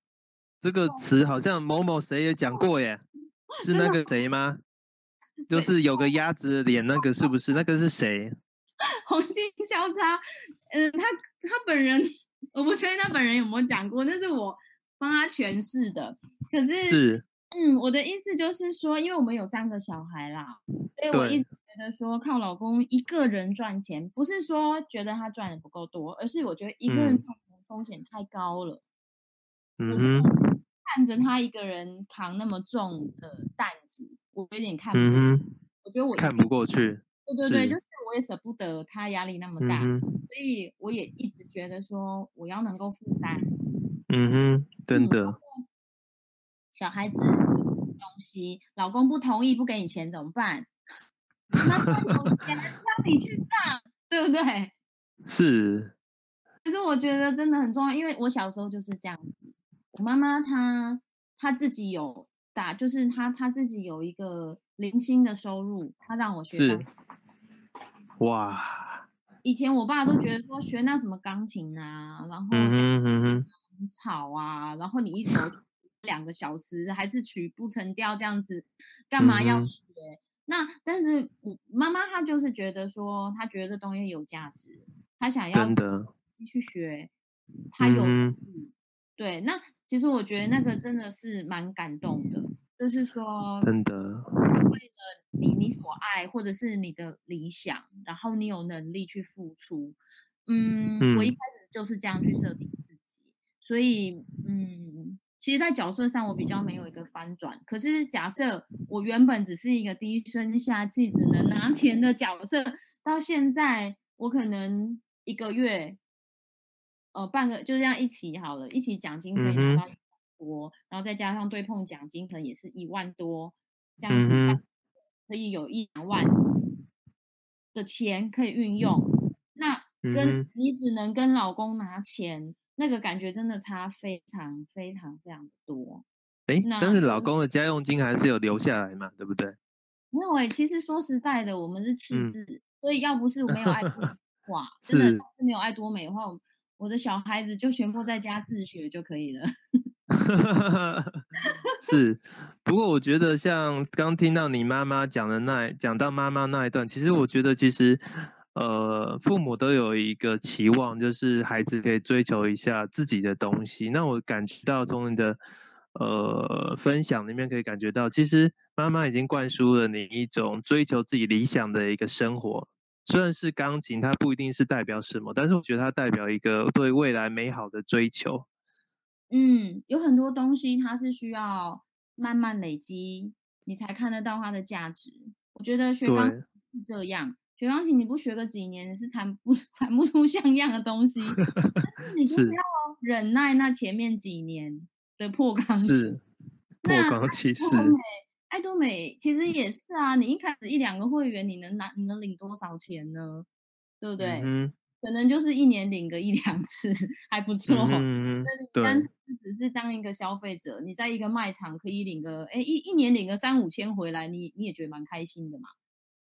这个词好像某某谁也讲过耶，是那个谁吗？就是有个鸭子的脸，那个是不是？那个是谁？黄金交叉，嗯，他他本人，我不确定他本人有没有讲过，那是我帮他诠释的。可是，是，嗯，我的意思就是说，因为我们有三个小孩啦，所以我一直觉得说，靠老公一个人赚钱，不是说觉得他赚的不够多，而是我觉得一个人赚钱风险太高了。嗯，看着他一个人扛那么重的担子。我有点看不过，嗯、我觉得我看不过去。对对对，是就是我也舍不得他压力那么大，嗯、所以我也一直觉得说我要能够负担。嗯哼，真的。嗯、小孩子东西，老公不同意不给你钱怎么办？那有钱 让你去上，对不对？是。其实我觉得真的很重要，因为我小时候就是这样子。我妈妈她她自己有。打就是他他自己有一个零星的收入，他让我学钢琴。哇！以前我爸都觉得说学那什么钢琴啊，然后很吵啊，然后你一首两个小时还是曲不成调这样子，干嘛要学？嗯、那但是我妈妈她就是觉得说，她觉得这东西有价值，她想要继续学，她有。对，那其实我觉得那个真的是蛮感动的，就是说，真的，为了你你所爱或者是你的理想，然后你有能力去付出，嗯，嗯我一开始就是这样去设定自己，所以，嗯，其实，在角色上我比较没有一个翻转。可是，假设我原本只是一个低声下气、只能拿 钱的角色，到现在我可能一个月。呃，半个就这样一起好了，一起奖金可以拿到一万多，嗯、然后再加上对碰奖金，可能也是一万多，这样子、嗯、可以有一两万的钱可以运用。那跟你只能跟老公拿钱，那个感觉真的差非常非常非常的多。哎、但是老公的家用金还是有留下来嘛，对不对？因为其实说实在的，我们是赤字。嗯所以要不是我没有爱多美哇，真的是没有爱多美的话，我的小孩子就全部在家自学就可以了。是，不过我觉得像刚听到你妈妈讲的那讲到妈妈那一段，其实我觉得其实呃父母都有一个期望，就是孩子可以追求一下自己的东西。那我感觉到从你的呃分享里面可以感觉到，其实妈妈已经灌输了你一种追求自己理想的一个生活。虽然是钢琴，它不一定是代表什么，但是我觉得它代表一个对未来美好的追求。嗯，有很多东西它是需要慢慢累积，你才看得到它的价值。我觉得学钢琴是这样，学钢琴你不学个几年，你是弹不 弹不出像样的东西。但是你不需要忍耐那前面几年的破钢琴，破钢琴 是。爱多美其实也是啊，你一开始一两个会员，你能拿你能领多少钱呢？对不对？嗯可能就是一年领个一两次还不错，嗯，但是只是当一个消费者，你在一个卖场可以领个，哎，一一年领个三五千回来，你你也觉得蛮开心的嘛？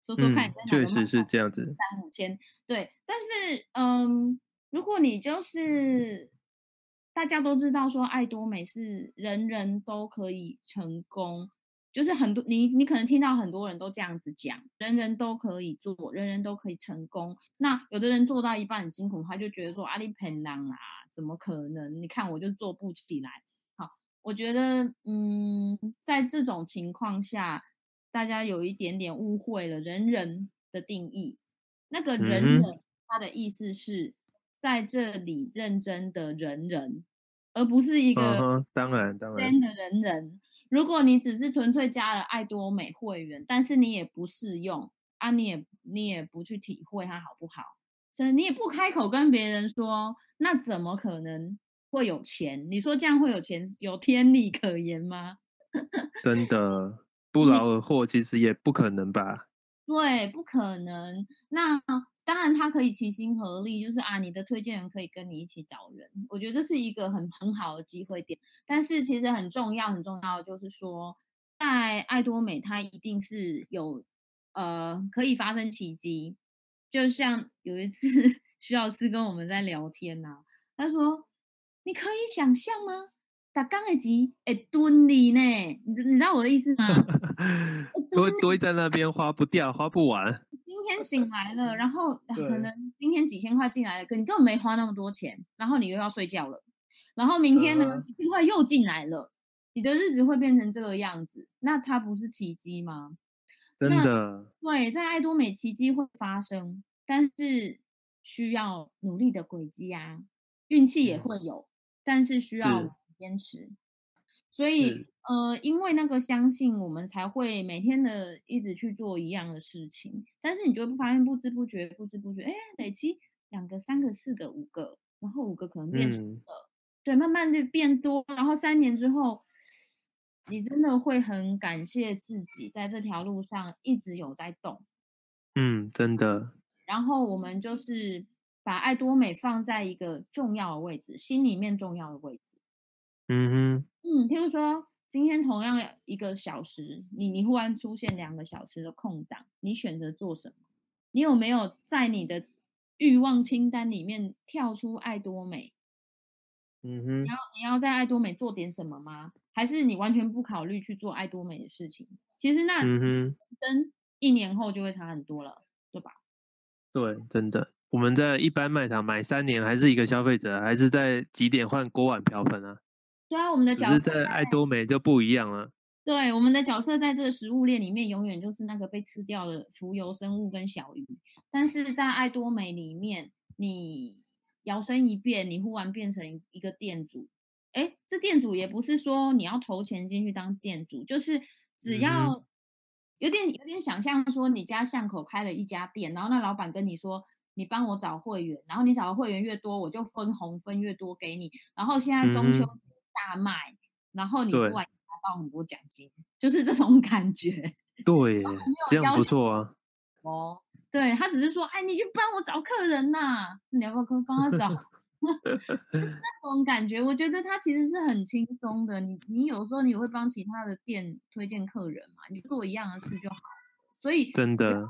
说说看，确实是这样子，三五千，对。但是，嗯，如果你就是大家都知道说爱多美是人人都可以成功。就是很多你你可能听到很多人都这样子讲，人人都可以做，人人都可以成功。那有的人做到一半很辛苦，他就觉得说阿里偏囊啊，怎么可能？你看我就做不起来。好，我觉得嗯，在这种情况下，大家有一点点误会了人人的定义。那个人人他的意思是在这里认真的人人，而不是一个当然当然真的人人。如果你只是纯粹加了爱多美会员，但是你也不试用啊，你也你也不去体会它好不好，所以你也不开口跟别人说，那怎么可能会有钱？你说这样会有钱，有天理可言吗？真的不劳而获，其实也不可能吧？对，不可能。那。当然，他可以齐心合力，就是啊，你的推荐人可以跟你一起找人，我觉得这是一个很很好的机会点。但是其实很重要很重要就是说，在爱多美，它一定是有呃可以发生奇迹。就像有一次 徐老师跟我们在聊天呐、啊，他说：“你可以想象吗？打钢的机诶蹲你呢？你你知道我的意思吗？堆堆在那边花不掉，花不完。”今天醒来了，然后可能今天几千块进来了，可你根本没花那么多钱，然后你又要睡觉了，然后明天呢、uh. 几千块又进来了，你的日子会变成这个样子，那它不是奇迹吗？真的，对，在爱多美奇迹会发生，但是需要努力的轨迹啊，运气也会有，但是需要坚持。所以，呃，因为那个相信，我们才会每天的一直去做一样的事情。但是你就会发现，不知不觉，不知不觉，哎，累积两个、三个、四个、五个，然后五个可能变成了、嗯，对，慢慢就变多。然后三年之后，你真的会很感谢自己在这条路上一直有在动。嗯，真的。然后我们就是把爱多美放在一个重要的位置，心里面重要的位置。嗯哼，嗯，譬如说，今天同样一个小时，你你忽然出现两个小时的空档，你选择做什么？你有没有在你的欲望清单里面跳出爱多美？嗯哼，你要你要在爱多美做点什么吗？还是你完全不考虑去做爱多美的事情？其实那嗯跟一年后就会差很多了，对吧？对，真的，我们在一般卖场买三年，还是一个消费者，还是在几点换锅碗瓢盆啊？对啊，我们的角色在爱多美就不一样了。对，我们的角色在这个食物链里面，永远就是那个被吃掉的浮游生物跟小鱼。但是在爱多美里面，你摇身一变，你忽然变成一个店主。哎，这店主也不是说你要投钱进去当店主，就是只要有点有点想象说，你家巷口开了一家店，然后那老板跟你说，你帮我找会员，然后你找的会员越多，我就分红分越多给你。然后现在中秋。嗯大卖，然后你突然拿到很多奖金，就是这种 感觉。对，这样不错啊。哦，对他只是说，哎，你去帮我找客人呐、啊，你要不要帮他找？那种感觉，我觉得他其实是很轻松的。你你有时候你会帮其他的店推荐客人嘛？你做一样的事就好。所以真的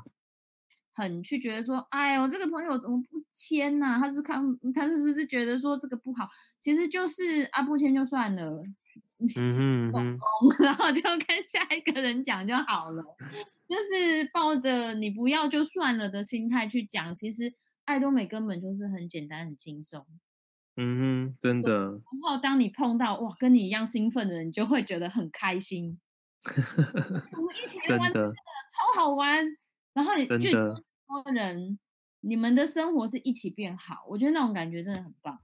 很去觉得说，哎呦，这个朋友怎么不签呐、啊？他是看他是不是觉得说这个不好？其实就是啊，不签就算了，嗯哼，嗯 然后就跟下一个人讲就好了，就是抱着你不要就算了的心态去讲，其实爱多美根本就是很简单很轻松。嗯哼，真的。然后当你碰到哇，跟你一样兴奋的人，你就会觉得很开心。我们一起来玩，真的超好玩。然后你越多人，你们的生活是一起变好。我觉得那种感觉真的很棒。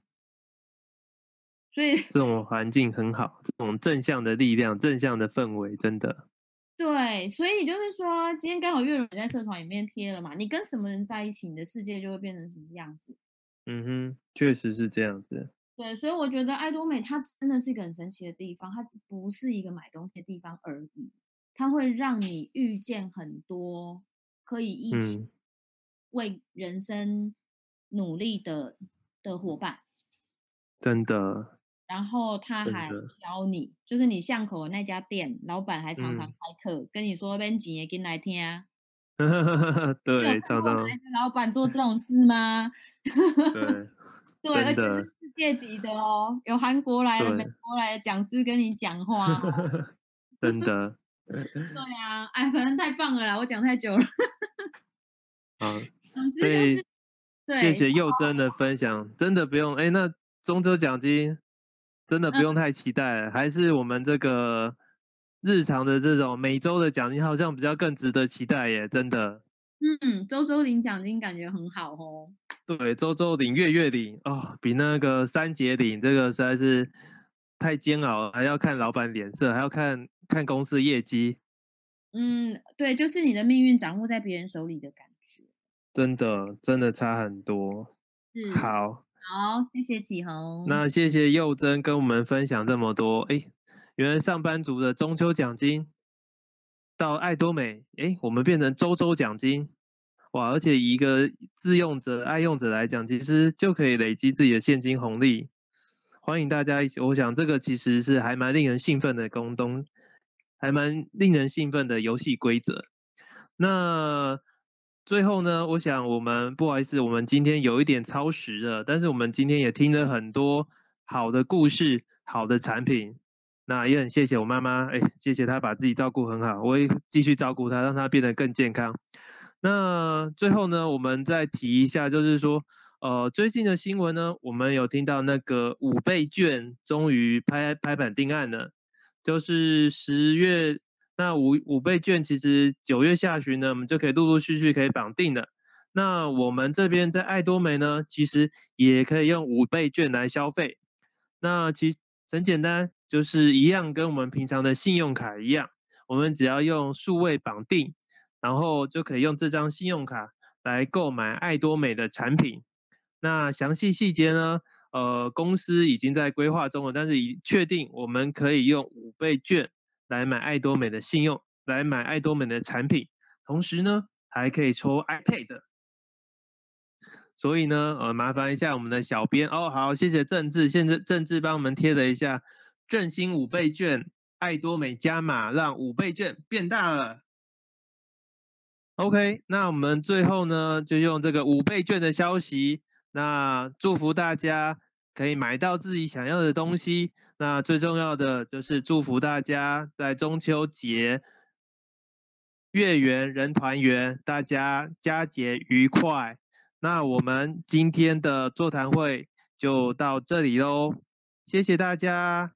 所以这种环境很好，这种正向的力量、正向的氛围，真的。对，所以就是说，今天刚好月轮在社团里面贴了嘛，你跟什么人在一起，你的世界就会变成什么样子。嗯哼，确实是这样子。对，所以我觉得爱多美它真的是一个很神奇的地方，它不是一个买东西的地方而已，它会让你遇见很多可以一起为人生努力的、嗯、的伙伴。真的。然后他还教你，就是你巷口的那家店老板还常常开课，嗯、跟你说边几也跟来听啊。对，常常。老板做这种事吗？对，对，而且是世界级的哦，有韩国来的、美国来的讲师跟你讲话、哦。真的。对啊，哎，反正太棒了啦！我讲太久了。好，总之就是，对，谢谢佑真的分享，真的不用哎，那中秋奖金真的不用太期待，嗯、还是我们这个。日常的这种每周的奖金好像比较更值得期待耶，真的。嗯，周周领奖金感觉很好哦。对，周周领、月月领哦，比那个三节领这个实在是太煎熬了，还要看老板脸色，还要看看公司业绩。嗯，对，就是你的命运掌握在别人手里的感觉。真的，真的差很多。是。好，好，谢谢启宏。那谢谢佑真跟我们分享这么多，哎。原来上班族的中秋奖金到爱多美，哎，我们变成周周奖金，哇！而且以一个自用者、爱用者来讲，其实就可以累积自己的现金红利。欢迎大家一起，我想这个其实是还蛮令人兴奋的工东，还蛮令人兴奋的游戏规则。那最后呢，我想我们不好意思，我们今天有一点超时了，但是我们今天也听了很多好的故事、好的产品。那也很谢谢我妈妈，哎，谢谢她把自己照顾很好，我也继续照顾她，让她变得更健康。那最后呢，我们再提一下，就是说，呃，最近的新闻呢，我们有听到那个五倍券终于拍拍板定案了，就是十月那五五倍券，其实九月下旬呢，我们就可以陆陆续续可以绑定了。那我们这边在爱多美呢，其实也可以用五倍券来消费。那其实很简单。就是一样，跟我们平常的信用卡一样，我们只要用数位绑定，然后就可以用这张信用卡来购买爱多美的产品。那详细细节呢？呃，公司已经在规划中了，但是已确定我们可以用五倍券来买爱多美的信用，来买爱多美的产品，同时呢，还可以抽 iPad。所以呢，呃，麻烦一下我们的小编哦，好，谢谢政治，现在政治帮我们贴了一下。振兴五倍券，爱多美加码，让五倍券变大了。OK，那我们最后呢，就用这个五倍券的消息，那祝福大家可以买到自己想要的东西。那最重要的就是祝福大家在中秋节月圆人团圆，大家佳节愉快。那我们今天的座谈会就到这里喽，谢谢大家。